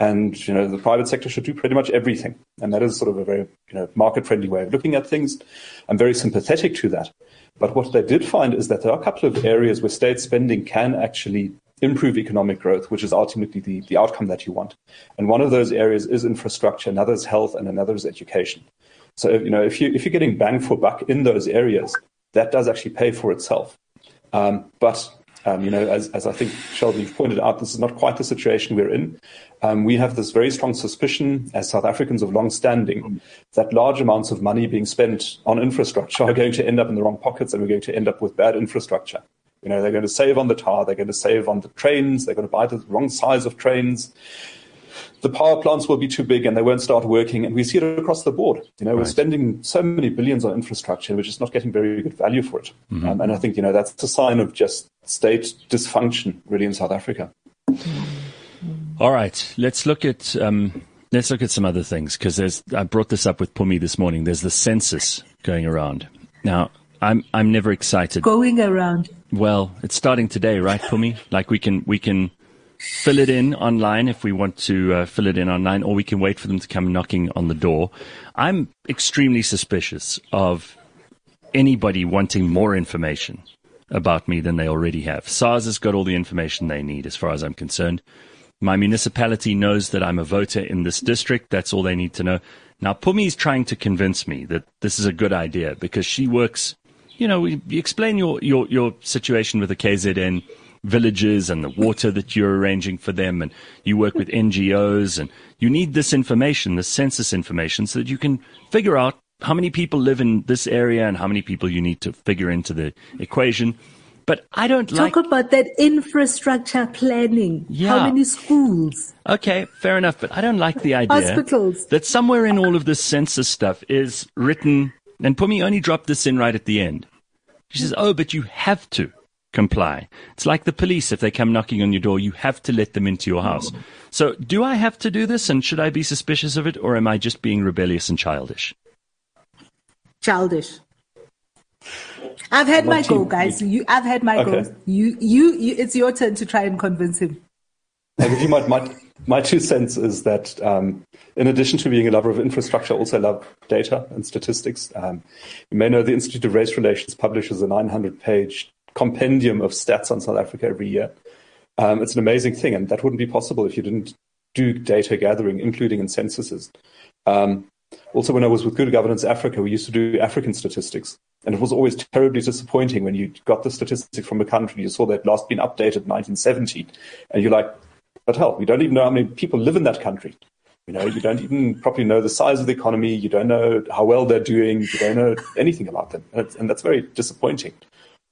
Speaker 4: and you know the private sector should do pretty much everything. And that is sort of a very you know market friendly way of looking at things. I'm very sympathetic to that. But what they did find is that there are a couple of areas where state spending can actually improve economic growth, which is ultimately the, the outcome that you want. And one of those areas is infrastructure, another is health, and another is education. So you know if you if you're getting bang for buck in those areas, that does actually pay for itself. Um, but um, you know, as, as I think Sheldon you've pointed out, this is not quite the situation we're in. Um, we have this very strong suspicion, as South Africans of long standing, that large amounts of money being spent on infrastructure are going to end up in the wrong pockets, and we're going to end up with bad infrastructure. You know, they're going to save on the tar, they're going to save on the trains, they're going to buy the wrong size of trains the power plants will be too big and they won't start working. And we see it across the board. You know, right. we're spending so many billions on infrastructure, we're just not getting very good value for it. Mm-hmm. Um, and I think, you know, that's a sign of just state dysfunction really in South Africa.
Speaker 2: All right. Let's look at, um, let's look at some other things because there's, I brought this up with Phumi this morning. There's the census going around. Now, I'm, I'm never excited.
Speaker 1: Going around.
Speaker 2: Well, it's starting today, right, Phumi? Like we can, we can, fill it in online if we want to uh, fill it in online, or we can wait for them to come knocking on the door. I'm extremely suspicious of anybody wanting more information about me than they already have. SARS has got all the information they need, as far as I'm concerned. My municipality knows that I'm a voter in this district. That's all they need to know. Now, Phumi is trying to convince me that this is a good idea because she works. You know, you explain your, your, your situation with the KZN villages and the water that you're arranging for them, and you work with NGOs, and you need this information, the census information, so that you can figure out how many people live in this area and how many people you need to figure into the equation. But I don't
Speaker 1: talk
Speaker 2: like...
Speaker 1: about that infrastructure planning. Yeah. How many schools?
Speaker 2: Okay, fair enough. But I don't like the idea
Speaker 1: Hospitals.
Speaker 2: that somewhere in all of this census stuff is written, and Phumi only dropped this in right at the end. She says, "Oh, but you have to." comply. It's like the police. If they come knocking on your door, you have to let them into your house. So do I have to do this and should I be suspicious of it or am I just being rebellious and childish?
Speaker 1: Childish. I've had my go, guys. You, I've had my okay. go. You, you, you, it's your turn to try and convince him.
Speaker 4: you might, my, my two cents is that um, in addition to being a lover of infrastructure, I also love data and statistics. Um, you may know the Institute of Race Relations publishes a 900 page compendium of stats on South Africa every year. Um, it's an amazing thing, and that wouldn't be possible if you didn't do data gathering, including in censuses. Um, also, when I was with Good Governance Africa, we used to do African statistics, and it was always terribly disappointing when you got the statistic from a country you saw that last been updated in 1970, and you're like, but hell, we don't even know how many people live in that country. You know, you don't even properly know the size of the economy. You don't know how well they're doing. You don't know anything about them, and, that's very disappointing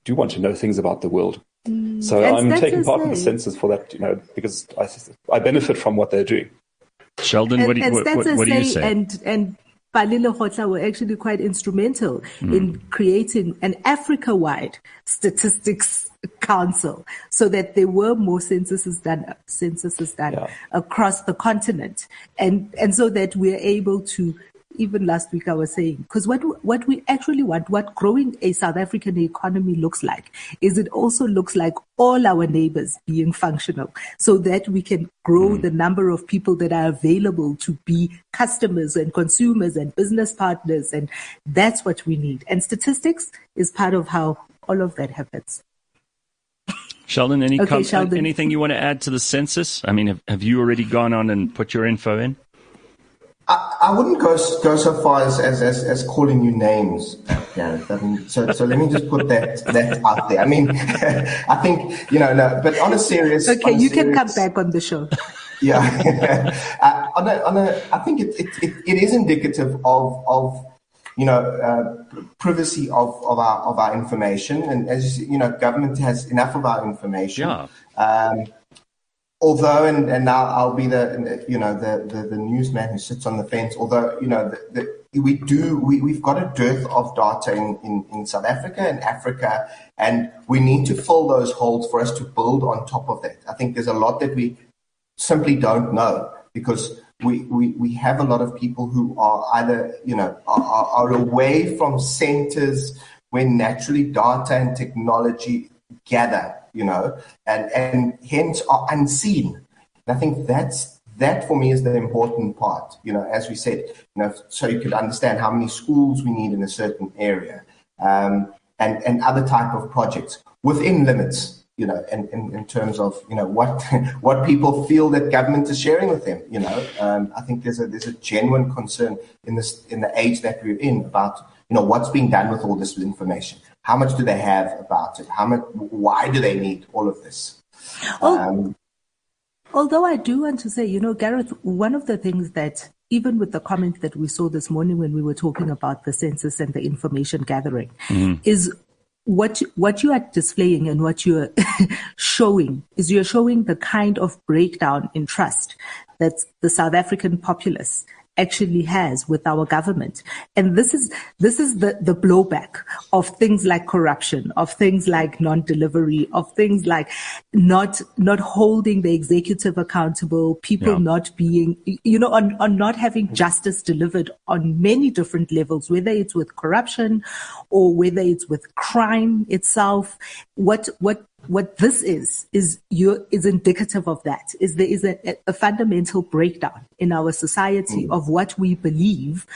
Speaker 4: do want to know things about the world. Mm, so I'm taking part in the census for that, you know, because I, I benefit from what they're doing.
Speaker 2: Sheldon,
Speaker 1: and,
Speaker 2: what, do you, what, what, what do you say?
Speaker 1: And, and Pali Lehohla were actually quite instrumental mm. in creating an Africa-wide statistics council so that there were more censuses done, censuses done yeah. across the continent. And, and so that we're able to even last week I was saying, because what what we actually want, what growing a South African economy looks like, is it also looks like all our neighbors being functional, so that we can grow mm. the number of people that are available to be customers and consumers and business partners, and that's what we need. And statistics is part of how all of that happens.
Speaker 2: Sheldon, any okay, com- Sheldon. anything you want to add to the census? I mean, have, have you already gone on and put your info in?
Speaker 3: I, I wouldn't go go so far as as, as, as calling you names, Gareth. I mean, so so let me just put that that out there. I mean, I think you know, no, but on a serious.
Speaker 1: Okay,
Speaker 3: a
Speaker 1: you
Speaker 3: serious,
Speaker 1: can come back on the show.
Speaker 3: Yeah, uh, on a, on a, I think it, it, it, it is indicative of of you know uh, privacy of, of our of our information, and as you know, government has enough of our information.
Speaker 2: Yeah.
Speaker 3: Um, although, and, and now I'll be the, you know, the, the, the newsman who sits on the fence, although, you know, the, the, we do, we, we've got a dearth of data in, in, in South Africa and Africa, and we need to fill those holes for us to build on top of that. I think there's a lot that we simply don't know because we, we, we have a lot of people who are either, you know, are, are away from centers where naturally data and technology gather you know, and, and hence are unseen. And I think that's that for me is the important part, you know, as we said, you know, so you could understand how many schools we need in a certain area, um, and, and other type of projects within limits, you know, in, in, in terms of, you know, what, what people feel that government is sharing with them, you know, um, I think there's a, there's a genuine concern in this, in the age that we're in about, you know, what's being done with all this information. How much do they have about it? How much? Why do they need all of this?
Speaker 1: Oh, um, although I do want to say, you know, Gareth, one of the things that even with the comment that we saw this morning when we were talking about the census and the information gathering, mm-hmm. is what what you are displaying and what you are showing is you're showing the kind of breakdown in trust that the South African populace actually has with our government. And this is, this is the, the blowback of things like corruption, of things like non-delivery, of things like not, not holding the executive accountable, people yeah. not being, you know, on, on not having justice delivered on many different levels, whether it's with corruption or whether it's with crime itself. What, what what this is is you is indicative of that is there is a, a fundamental breakdown in our society mm. of what we believe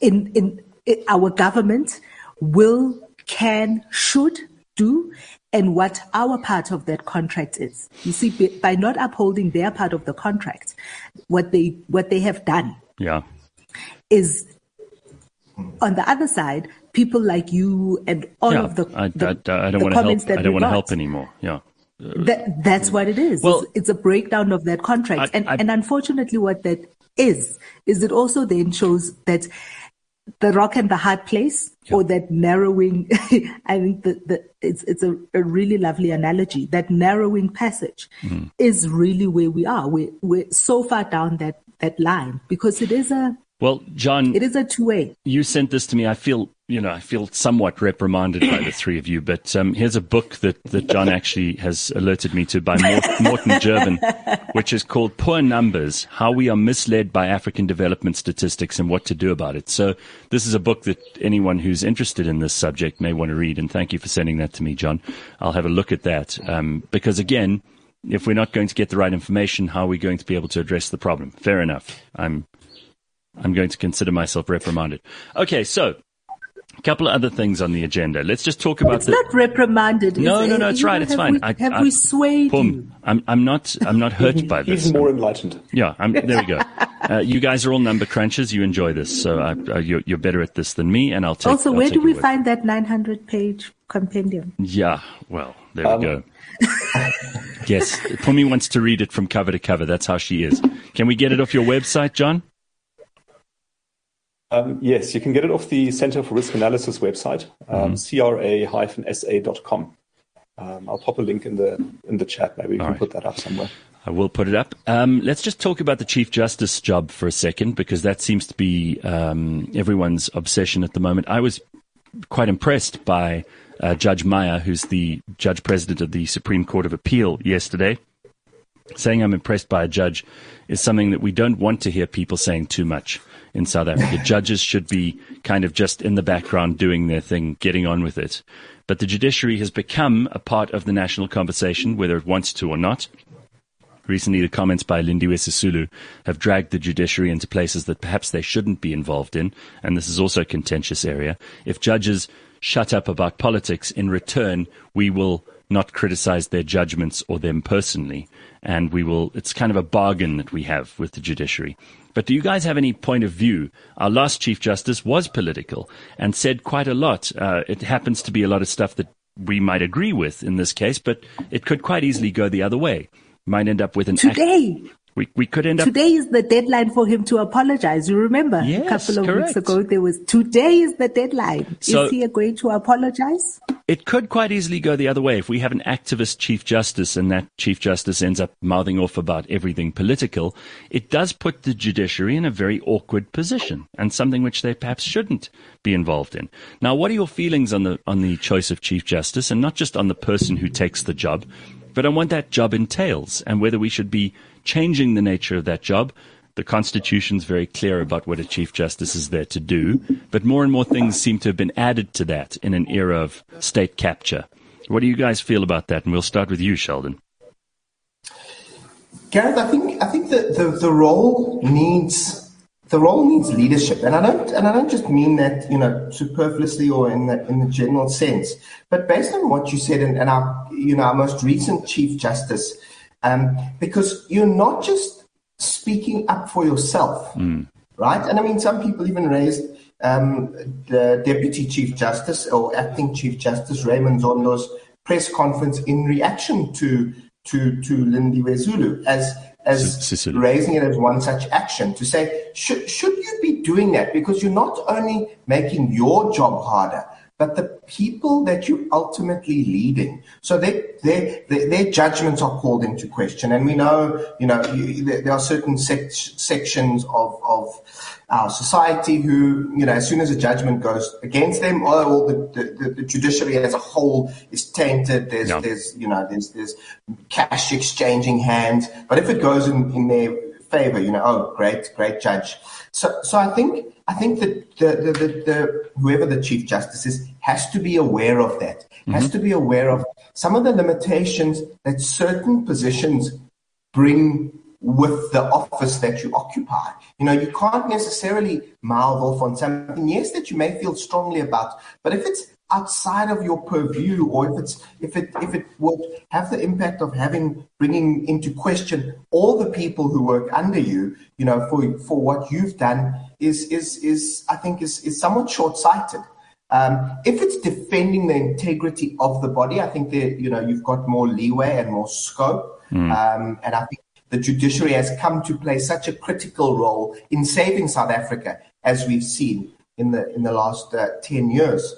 Speaker 1: in, in, in our government will can should do and what our part of that contract is you see by not upholding their part of the contract what they what they have done
Speaker 2: yeah
Speaker 1: is on the other side people like you and all
Speaker 2: yeah,
Speaker 1: of the,
Speaker 2: I,
Speaker 1: the,
Speaker 2: I, I don't want to help. I don't want to help anymore. Yeah.
Speaker 1: That, that's what it is. Well, it's, it's a breakdown of that contract. I, and, I, and unfortunately, what that is, is it also then shows that the rock and the hard place yeah. or that narrowing, I think that the, it's, it's a, a, really lovely analogy. That narrowing passage mm-hmm. is really where we are. We're, we're so far down that, that line because it is a,
Speaker 2: well, John,
Speaker 1: it is a two way.
Speaker 2: You sent this to me. I feel, you know, I feel somewhat reprimanded by the three of you. But um, here's a book that, that John actually has alerted me to by Morten Jerven, which is called Poor Numbers: How We Are Misled by African Development Statistics and What to Do About It. So this is a book that anyone who's interested in this subject may want to read. And thank you for sending that to me, John. I'll have a look at that um, because again. If we're not going to get the right information, how are we going to be able to address the problem? Fair enough. I'm I'm going to consider myself reprimanded. Okay, so a couple of other things on the agenda. Let's just talk about.
Speaker 1: It's the... not reprimanded.
Speaker 2: No, no, no. It's right. It's fine.
Speaker 1: We, I, have I, we swayed
Speaker 2: boom.
Speaker 1: you?
Speaker 2: I'm, I'm not. I'm not hurt by this.
Speaker 4: He's more enlightened.
Speaker 2: Yeah. I'm, there we go. Uh, you guys are all number crunchers. You enjoy this, so I, uh, you're, you're, better at this than me. And I'll take.
Speaker 1: Also, where
Speaker 2: take
Speaker 1: do we find that 900 page compendium?
Speaker 2: Yeah. Well, there um, we go. yes, Phumi wants to read it from cover to cover. That's how she is. Can we get it off your website, John?
Speaker 4: Um, yes, you can get it off the Center for Risk Analysis website, um, mm-hmm. cra-sa.com. Um, I'll pop a link in the in the chat. Maybe you All can right. put that up somewhere.
Speaker 2: I will put it up. Um, let's just talk about the Chief Justice job for a second, because that seems to be um, everyone's obsession at the moment. I was quite impressed by uh, Judge Maya, who's the Judge President of the Supreme Court of Appeal, yesterday. Saying I'm impressed by a judge is something that we don't want to hear people saying too much in South Africa. Judges should be kind of just in the background doing their thing, getting on with it. But the judiciary has become a part of the national conversation, whether it wants to or not. Recently, the comments by Lindiwe Sisulu have dragged the judiciary into places that perhaps they shouldn't be involved in, and this is also a contentious area. If judges shut up about politics, in return, we will not criticize their judgments or them personally, and we will, it's kind of a bargain that we have with the judiciary. But do you guys have any point of view? Our last Chief Justice was political and said quite a lot. Uh, it happens to be a lot of stuff that we might agree with in this case, but it could quite easily go the other way might end up with an
Speaker 1: today.
Speaker 2: Act- we, we could end up
Speaker 1: today is the deadline for him to apologize. You remember
Speaker 2: yes,
Speaker 1: a couple of
Speaker 2: correct.
Speaker 1: weeks ago there was today is the deadline.
Speaker 2: So,
Speaker 1: is he going to apologize?
Speaker 2: It could quite easily go the other way if we have an activist chief justice and that chief justice ends up mouthing off about everything political. It does put the judiciary in a very awkward position and something which they perhaps shouldn't be involved in. Now, what are your feelings on the on the choice of chief justice and not just on the person who takes the job? but on what that job entails and whether we should be changing the nature of that job. The Constitution's very clear about what a Chief Justice is there to do, but more and more things seem to have been added to that in an era of state capture. What do you guys feel about that? And we'll start with you, Sheldon.
Speaker 3: Gareth, I think I think that the, the role needs the role needs leadership, and I don't and I don't just mean that you know superfluously or in the in the general sense, but based on what you said and, and our you know our most recent Chief Justice, um, because you're not just speaking up for yourself,
Speaker 2: mm.
Speaker 3: right? And I mean, some people even raised um, the Deputy Chief Justice or Acting Chief Justice Raymond Zondo's press conference in reaction to to to Lindiwe Zulu as as
Speaker 2: Sisulu.
Speaker 3: raising it as one such action to say should should you be doing that because you're not only making your job harder but the people that you're ultimately leading. So they, they, they, their judgments are called into question. And we know, you know, you, there are certain sec- sections of, of our society who, you know, as soon as a judgment goes against them, oh, the, the, the judiciary as a whole is tainted. There's,
Speaker 2: Yeah.
Speaker 3: there's, you know, there's, there's cash exchanging hands. But if it goes in, in their favor, you know, oh, great, great judge. So, so I think, I think that the, the, the, the whoever the chief justice is has to be aware of that. Has mm-hmm. to be aware of some of the limitations that certain positions bring with the office that you occupy. You know, you can't necessarily mouth off on something, yes, that you may feel strongly about, but if it's outside of your purview or if it's if it if it would have the impact of having bringing into question all the people who work under you, you know, for for what you've done is is is I think is is somewhat short-sighted. Um, if it's defending the integrity of the body, I think that you know you've got more leeway and more scope, um, and I think the judiciary has come to play such a critical role in saving South Africa, as we've seen in the in the last uh, ten years.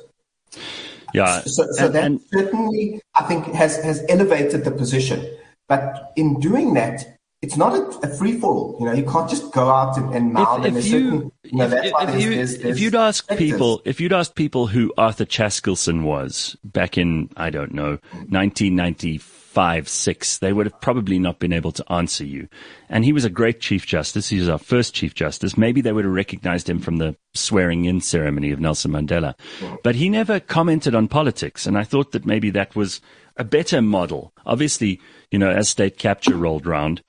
Speaker 2: Yeah.
Speaker 3: So, so
Speaker 2: and,
Speaker 3: that
Speaker 2: and
Speaker 3: certainly, I think, has has elevated the position. But in doing that, it's not a, a free for all. You know, you can't just go out and, and mouth.
Speaker 2: if, if you
Speaker 3: certain, you know,
Speaker 2: if, if
Speaker 3: there's,
Speaker 2: you
Speaker 3: there's,
Speaker 2: if
Speaker 3: there's
Speaker 2: you'd ask
Speaker 3: sectors.
Speaker 2: people if you'd asked people who Arthur Chaskalson was back in I don't know 1995 six they would have probably not been able to answer you and he was a great chief justice he was our first chief justice maybe they would have recognized him from the swearing in ceremony of Nelson Mandela but he never commented on politics and I thought that maybe that was a better model obviously you know as state capture rolled round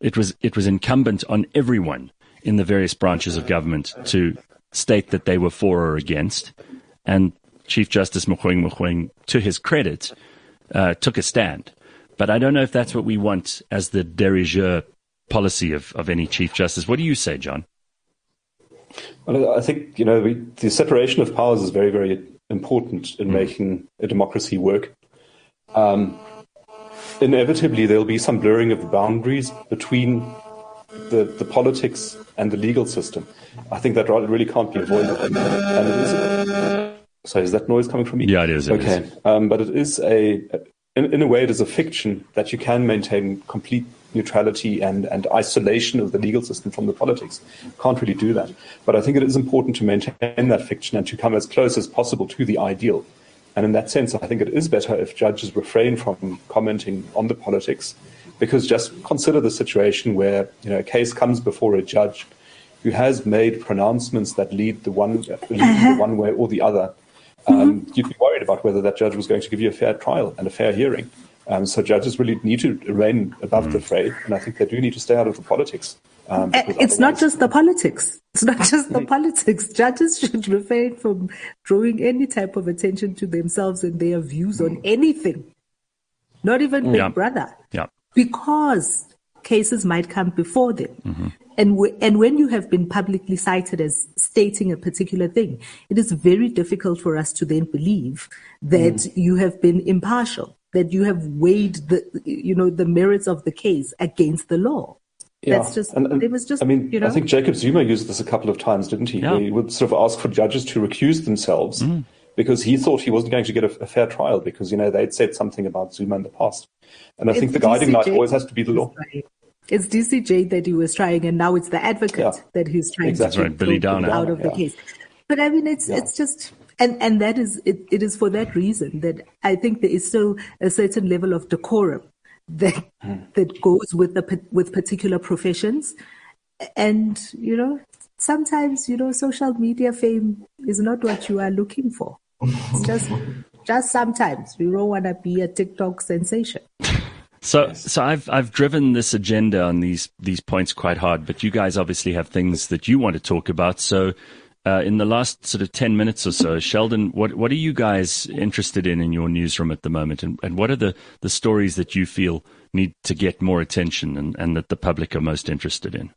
Speaker 2: it was it was incumbent on everyone in the various branches of government to state that they were for or against. And Chief Justice Mogoeng Mogoeng, to his credit, uh, took a stand. But I don't know if that's what we want as the de rigueur policy of, of any Chief Justice. What do you say, John?
Speaker 4: Well, I think you know we, the separation of powers is very, very important in making a democracy work. Um, inevitably, there'll be some blurring of the boundaries between the, the politics and the legal system. I think that really can't be avoided. And it is, sorry, is that noise coming from me?
Speaker 2: Yeah, it is, it
Speaker 4: okay, Um, but it is a in, in a way it is a fiction that you can maintain complete neutrality and, and isolation of the legal system from the politics. Can't really do that. But I think it is important to maintain that fiction and to come as close as possible to the ideal. And in that sense, I think it is better if judges refrain from commenting on the politics, because just consider the situation where you know a case comes before a judge who has made pronouncements that lead the one lead uh-huh. the one way or the other. Um, mm-hmm. You'd be worried about whether that judge was going to give you a fair trial and a fair hearing. Um, so judges really need to reign above mm. the fray, and I think they do need to stay out of the politics.
Speaker 1: Um, it's not just the politics. It's not just the politics. Judges should refrain from drawing any type of attention to themselves and their views on anything. Not even Big yeah. Brother.
Speaker 2: Yeah.
Speaker 1: Because cases might come before them. Mm-hmm. And, w- and when you have been publicly cited as stating a particular thing, it is very difficult for us to then believe that mm. you have been impartial that you have weighed the you know the merits of the case against the law. Yeah. That's just and, and, it was just
Speaker 4: I mean
Speaker 1: you know?
Speaker 4: I think Jacob Zuma used this a couple of times, didn't he? Yeah. He would sort of ask for judges to recuse themselves mm. because he thought he wasn't going to get a, a, fair trial because you know they'd said something about Zuma in the past. And I it's think the guiding light always has to be the law.
Speaker 1: It's DCJ that he was trying, and now it's the advocate yeah. that he's trying
Speaker 2: exactly.
Speaker 1: to
Speaker 2: right. Billy Downer.
Speaker 1: out of yeah. the case. But I mean, it's it's just and and that is it, it is for that reason that I think there is still a certain level of decorum that mm. that goes with the with particular professions, and you know sometimes you know social media fame is not what you are looking for. It's just just sometimes we don't want to be a TikTok sensation.
Speaker 2: So, yes. so I've I've driven this agenda on these these points quite hard, but you guys obviously have things that you want to talk about. So, uh, in the last sort of 10 minutes or so, Sheldon, what, what are you guys interested in in your newsroom at the moment? And, and what are the, the stories that you feel need to get more attention and, and that the public are most interested in?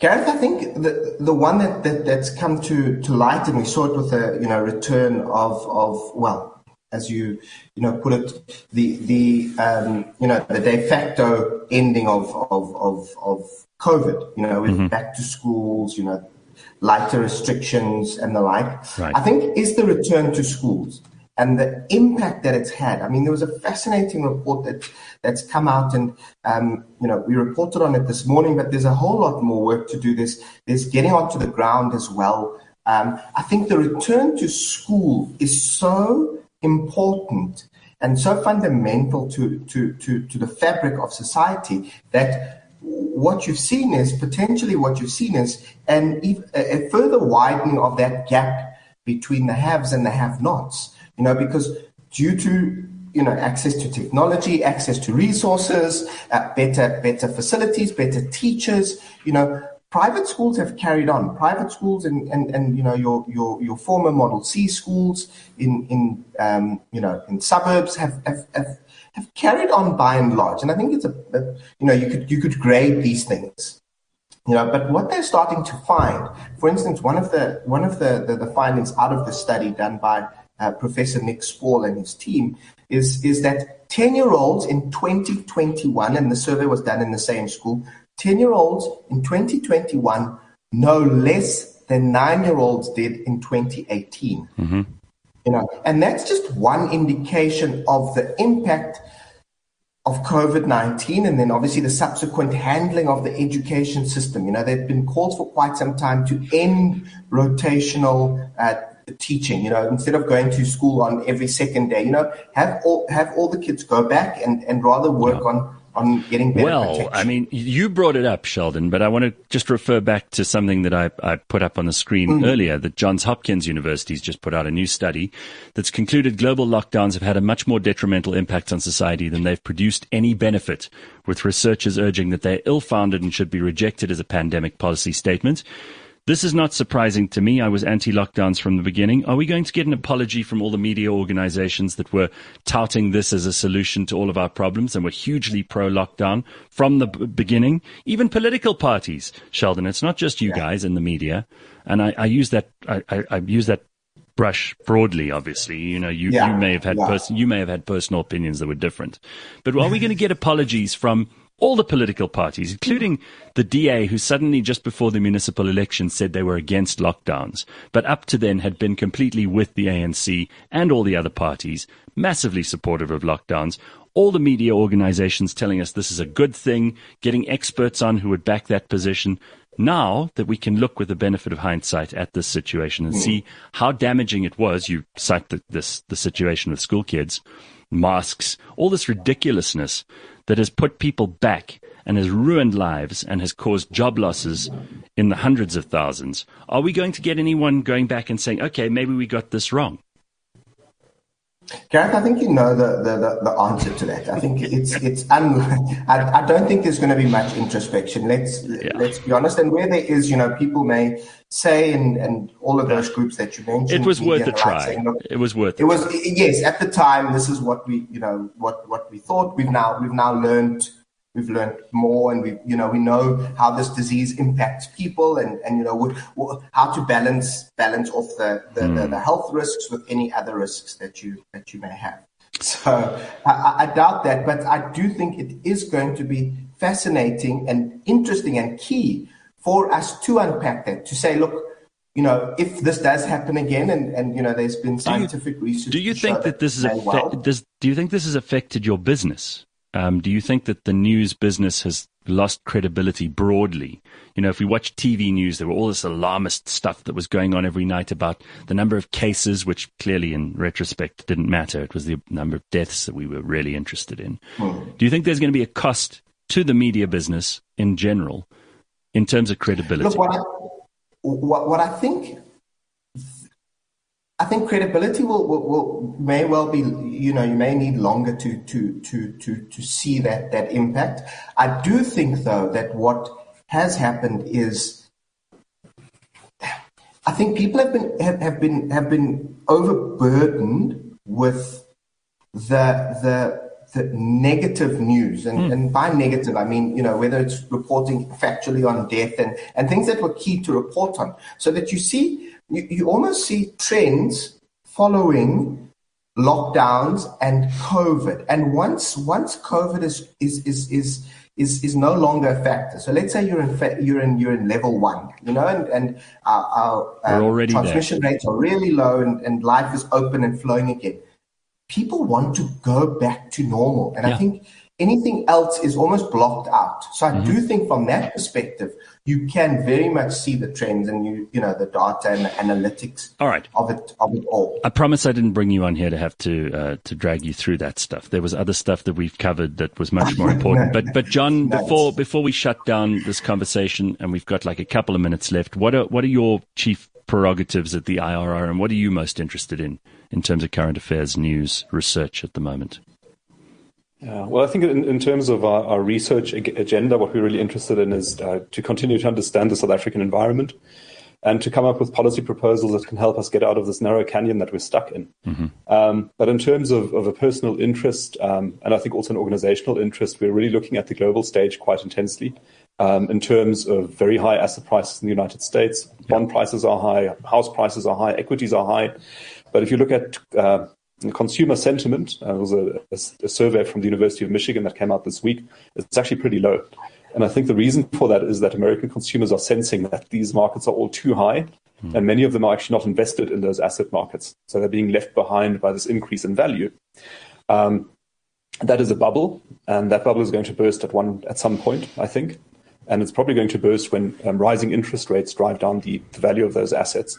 Speaker 3: Gareth, I think the the one that, that that's come to, to light, and we saw it with the you know return of of well, as you you know put it, the the um, you know the de facto ending of of of, of COVID. You know, mm-hmm. back to schools. You know, lighter restrictions and the like. Right. I think is the return to schools and the impact that it's had. I mean, there was a fascinating report that that's come out, and um, you know, we reported on it this morning. But there's a whole lot more work to do. This there's getting onto the ground as well. Um, I think the return to school is so important and so fundamental to to to, to the fabric of society that what you've seen is potentially what you've seen is an, a further widening of that gap between the haves and the have-nots. You know, because due to you know access to technology, access to resources, uh, better better facilities, better teachers. You know, private schools have carried on. Private schools and and, and you know your your your former Model C schools in in um, you know in suburbs have, have, have have carried on by and large. And I think it's a, a you know, you could you could grade these things. You know, but what they're starting to find, for instance, one of the one of the, the, the findings out of the study done by uh, Professor Nic Spaull and his team is is that 10 year olds in 2021, and the survey was done in the same school, 10 year olds in 2021 know less than nine year olds did in 2018. Mm-hmm. You know, and that's just one indication of the impact of COVID 19 and then obviously the subsequent handling of the education system. You know, there have been calls for quite some time to end rotational uh, teaching, you know, instead of going to school on every second day, you know, have all, have all the kids go back and, and rather work yeah. on on getting better
Speaker 2: well,
Speaker 3: protection.
Speaker 2: I mean, you brought it up, Sheldon, but I want to just refer back to something that I, I put up on the screen mm-hmm. earlier that Johns Hopkins University has just put out a new study that's concluded global lockdowns have had a much more detrimental impact on society than they've produced any benefit, with researchers urging that they're ill-founded and should be rejected as a pandemic policy statement. This is not surprising to me. I was anti lockdowns from the beginning. Are we going to get an apology from all the media organizations that were touting this as a solution to all of our problems and were hugely pro lockdown from the b- beginning? Even political parties, Sheldon. It's not just you yeah. guys in the media. And I, I use that, I, I, I, use that brush broadly, obviously. You know, you, yeah. you may have had, yeah. pers- you may have had personal opinions that were different. But are we going to get apologies from all the political parties, including the DA, who suddenly just before the municipal election said they were against lockdowns, but up to then had been completely with the ANC and all the other parties, massively supportive of lockdowns. All the media organizations telling us this is a good thing, getting experts on who would back that position. Now that we can look with the benefit of hindsight at this situation and see hmm. how damaging it was, you cite the, this, the situation with school kids, masks, all this ridiculousness that has put people back and has ruined lives and has caused job losses in the hundreds of thousands. Are we going to get anyone going back and saying, okay, maybe we got this wrong?
Speaker 3: Gareth, I think you know the, the, the, answer to that. I think it's it's un, I, I don't think there's going to be much introspection. Let's yeah. let's be honest. And where there is, you know, people may say and, and all of those groups that you mentioned.
Speaker 2: It was worth a try. Saying, it was worth.
Speaker 3: It was yes at the time. This is what we you know what what we thought. We've now we've now learned we've learned more and we you know we know how this disease impacts people and and you know what, what, how to balance balance off the the, mm. the hmm. the, health risks with any other risks that you that you may have so I, I, doubt that but i do think it is going to be fascinating and interesting and key for us to unpack that to say look you know, if this does happen again, and, and you know, there's been scientific
Speaker 2: do
Speaker 3: you, research.
Speaker 2: Do you think that, that this is well, does, Do you think this has affected your business? Um, do you think that the news business has lost credibility broadly? You know, if we watch TV news, there were all this alarmist stuff that was going on every night about the number of cases, which clearly in retrospect didn't matter. It was the number of deaths that we were really interested in. Hmm. Do you think there's going to be a cost to the media business in general in terms of credibility?
Speaker 3: Look, what I, what, what I think think credibility will, will, will, may well be, you know, you may need longer to, to, to, to, to see that, that impact. I do think though that what has happened is, I think people have been, have, have been, have been overburdened with the, the, the negative news. And, mm. and by negative, I mean, you know, whether it's reporting factually on death and, and things that were key to report on so that you see, you, you almost see trends following lockdowns and COVID. And once once COVID is is is is is, is no longer a factor. So let's say you're in fa- you're in you're in level one, you know, and and our, our um, transmission there. rates are really low, and, and life is open and flowing again. People want to go back to normal, and yeah. I think anything else is almost blocked out. So I mm-hmm. do think from that perspective, you can very much see the trends and you you know the data and the analytics
Speaker 2: all right.
Speaker 3: of it of it all.
Speaker 2: I promise I didn't bring you on here to have to uh, to drag you through that stuff. There was other stuff that we've covered that was much more important. no, but but John, no, before before we shut down this conversation and we've got like a couple of minutes left, what are what are your chief prerogatives at the IRR and what are you most interested in in terms of current affairs news research at the moment?
Speaker 4: Yeah, well, I think in, in terms of our, our, research agenda, what we're really interested in is uh, to continue to understand the South African environment and to come up with policy proposals that can help us get out of this narrow canyon that we're stuck in. Mm-hmm. Um, but in terms of, of a personal interest, um, and I think also an organizational interest, we're really looking at the global stage quite intensely. Um, in terms of very high asset prices in the United States, bond prices are high, house prices are high, equities are high. But if you look at uh, consumer sentiment, uh, was a, a, a, survey from the University of Michigan that came out this week, it's actually pretty low. And I think the reason for that is that American consumers are sensing that these markets are all too high, mm. and many of them are actually not invested in those asset markets. So they're being left behind by this increase in value. Um, that is a bubble, and that bubble is going to burst at one at some point, I think. And it's probably going to burst when um, rising interest rates drive down the, the value of those assets.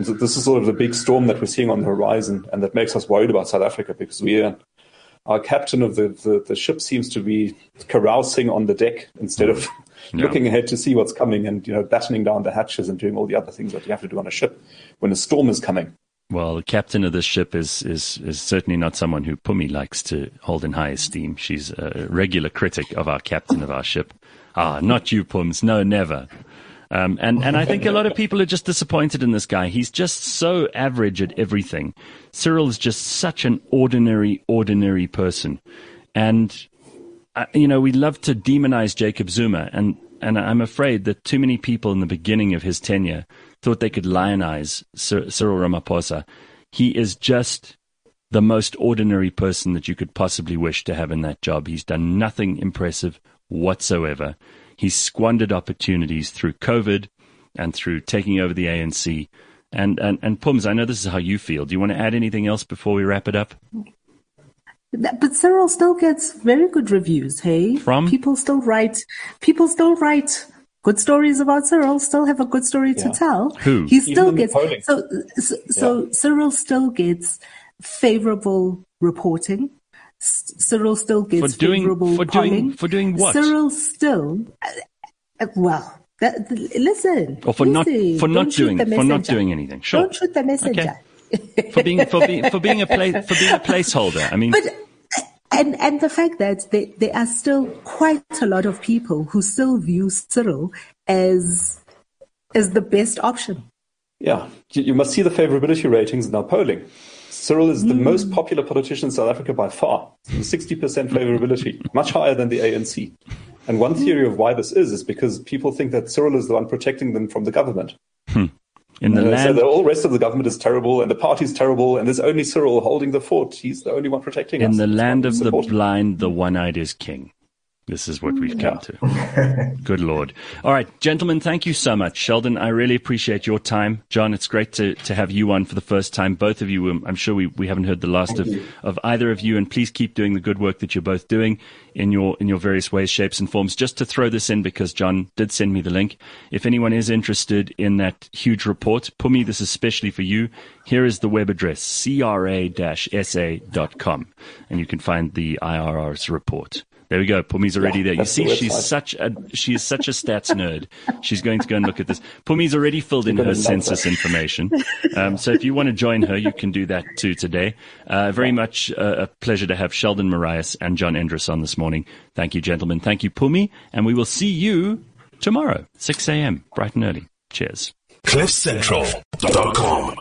Speaker 4: And so this is sort of the big storm that we're seeing on the horizon, and that makes us worried about South Africa because we are, our captain of the, the, the ship seems to be carousing on the deck instead of yeah. looking ahead to see what's coming and you know battening down the hatches and doing all the other things that you have to do on a ship when a storm is coming.
Speaker 2: Well, the captain of this ship is, is, is certainly not someone who Phumi likes to hold in high esteem. She's a regular critic of our captain of our ship. Ah, not you, Pums. No, never. Um, and, and I think a lot of people are just disappointed in this guy. He's just so average at everything. Cyril is just such an ordinary, ordinary person. And, uh, you know, we love to demonize Jacob Zuma. And, and I'm afraid that too many people in the beginning of his tenure thought they could lionize Cyril Ramaphosa. He is just the most ordinary person that you could possibly wish to have in that job. He's done nothing impressive whatsoever. He's squandered opportunities through COVID and through taking over the ANC. And, and, and Pums, I know this is how you feel. Do you want to add anything else before we wrap it up?
Speaker 1: But Cyril still gets very good reviews, hey?
Speaker 2: From?
Speaker 1: People still write, people still write good stories about Cyril, still have a good story to tell.
Speaker 2: Who?
Speaker 1: He still gets, so, so, so yeah. Cyril still gets favorable reporting. Cyril still gets
Speaker 2: for doing,
Speaker 1: favorable
Speaker 2: for
Speaker 1: polling.
Speaker 2: doing, for doing what?
Speaker 1: Cyril still, uh, well, that, listen.
Speaker 2: Or for
Speaker 1: listen,
Speaker 2: not, for not doing, for not doing anything. Sure.
Speaker 1: Don't shoot the messenger.
Speaker 2: Okay for being for being for being a place for being a placeholder. I mean,
Speaker 1: but and and the fact that there there are still quite a lot of people who still view Cyril as as the best option.
Speaker 4: Yeah, you must see the favorability ratings in our polling. Cyril is the mm. most popular politician in South Africa by far, 60% favorability, much higher than the ANC. And one theory of why this is is because people think that Cyril is the one protecting them from the government.
Speaker 2: Hmm. In the
Speaker 4: uh,
Speaker 2: land,
Speaker 4: so the whole rest of the government is terrible, and the party's terrible, and there's only Cyril holding the fort. He's the only one protecting
Speaker 2: in
Speaker 4: us.
Speaker 2: In
Speaker 4: the
Speaker 2: land of the blind, the one-eyed is king. This is what we've come to. Good Lord. All right, gentlemen, thank you so much. Sheldon, I really appreciate your time. John, it's great to, to have you on for the first time. Both of you, um, I'm sure we, we haven't heard the last of, of either of you, and please keep doing the good work that you're both doing in your, in your various ways, shapes, and forms. Just to throw this in, because John did send me the link. If anyone is interested in that huge report, Phumi, this is especially for you. Here is the web address, cra-sa.com, and you can find the IRR's report. There we go. Phumi's already
Speaker 4: Yeah,
Speaker 2: there. You see,
Speaker 4: the
Speaker 2: she's such a she is such a stats nerd. She's going to go and look at this. Phumi's already filled in her
Speaker 4: gonna
Speaker 2: census information. Um, so if you want to join her, you can do that too today. Uh, very much uh, a pleasure to have Sheldon Morais and John Endres on this morning. Thank you, gentlemen. Thank you, Phumi, and we will see you tomorrow, 6 a.m. bright and early. Cheers.
Speaker 5: CliffCentral.com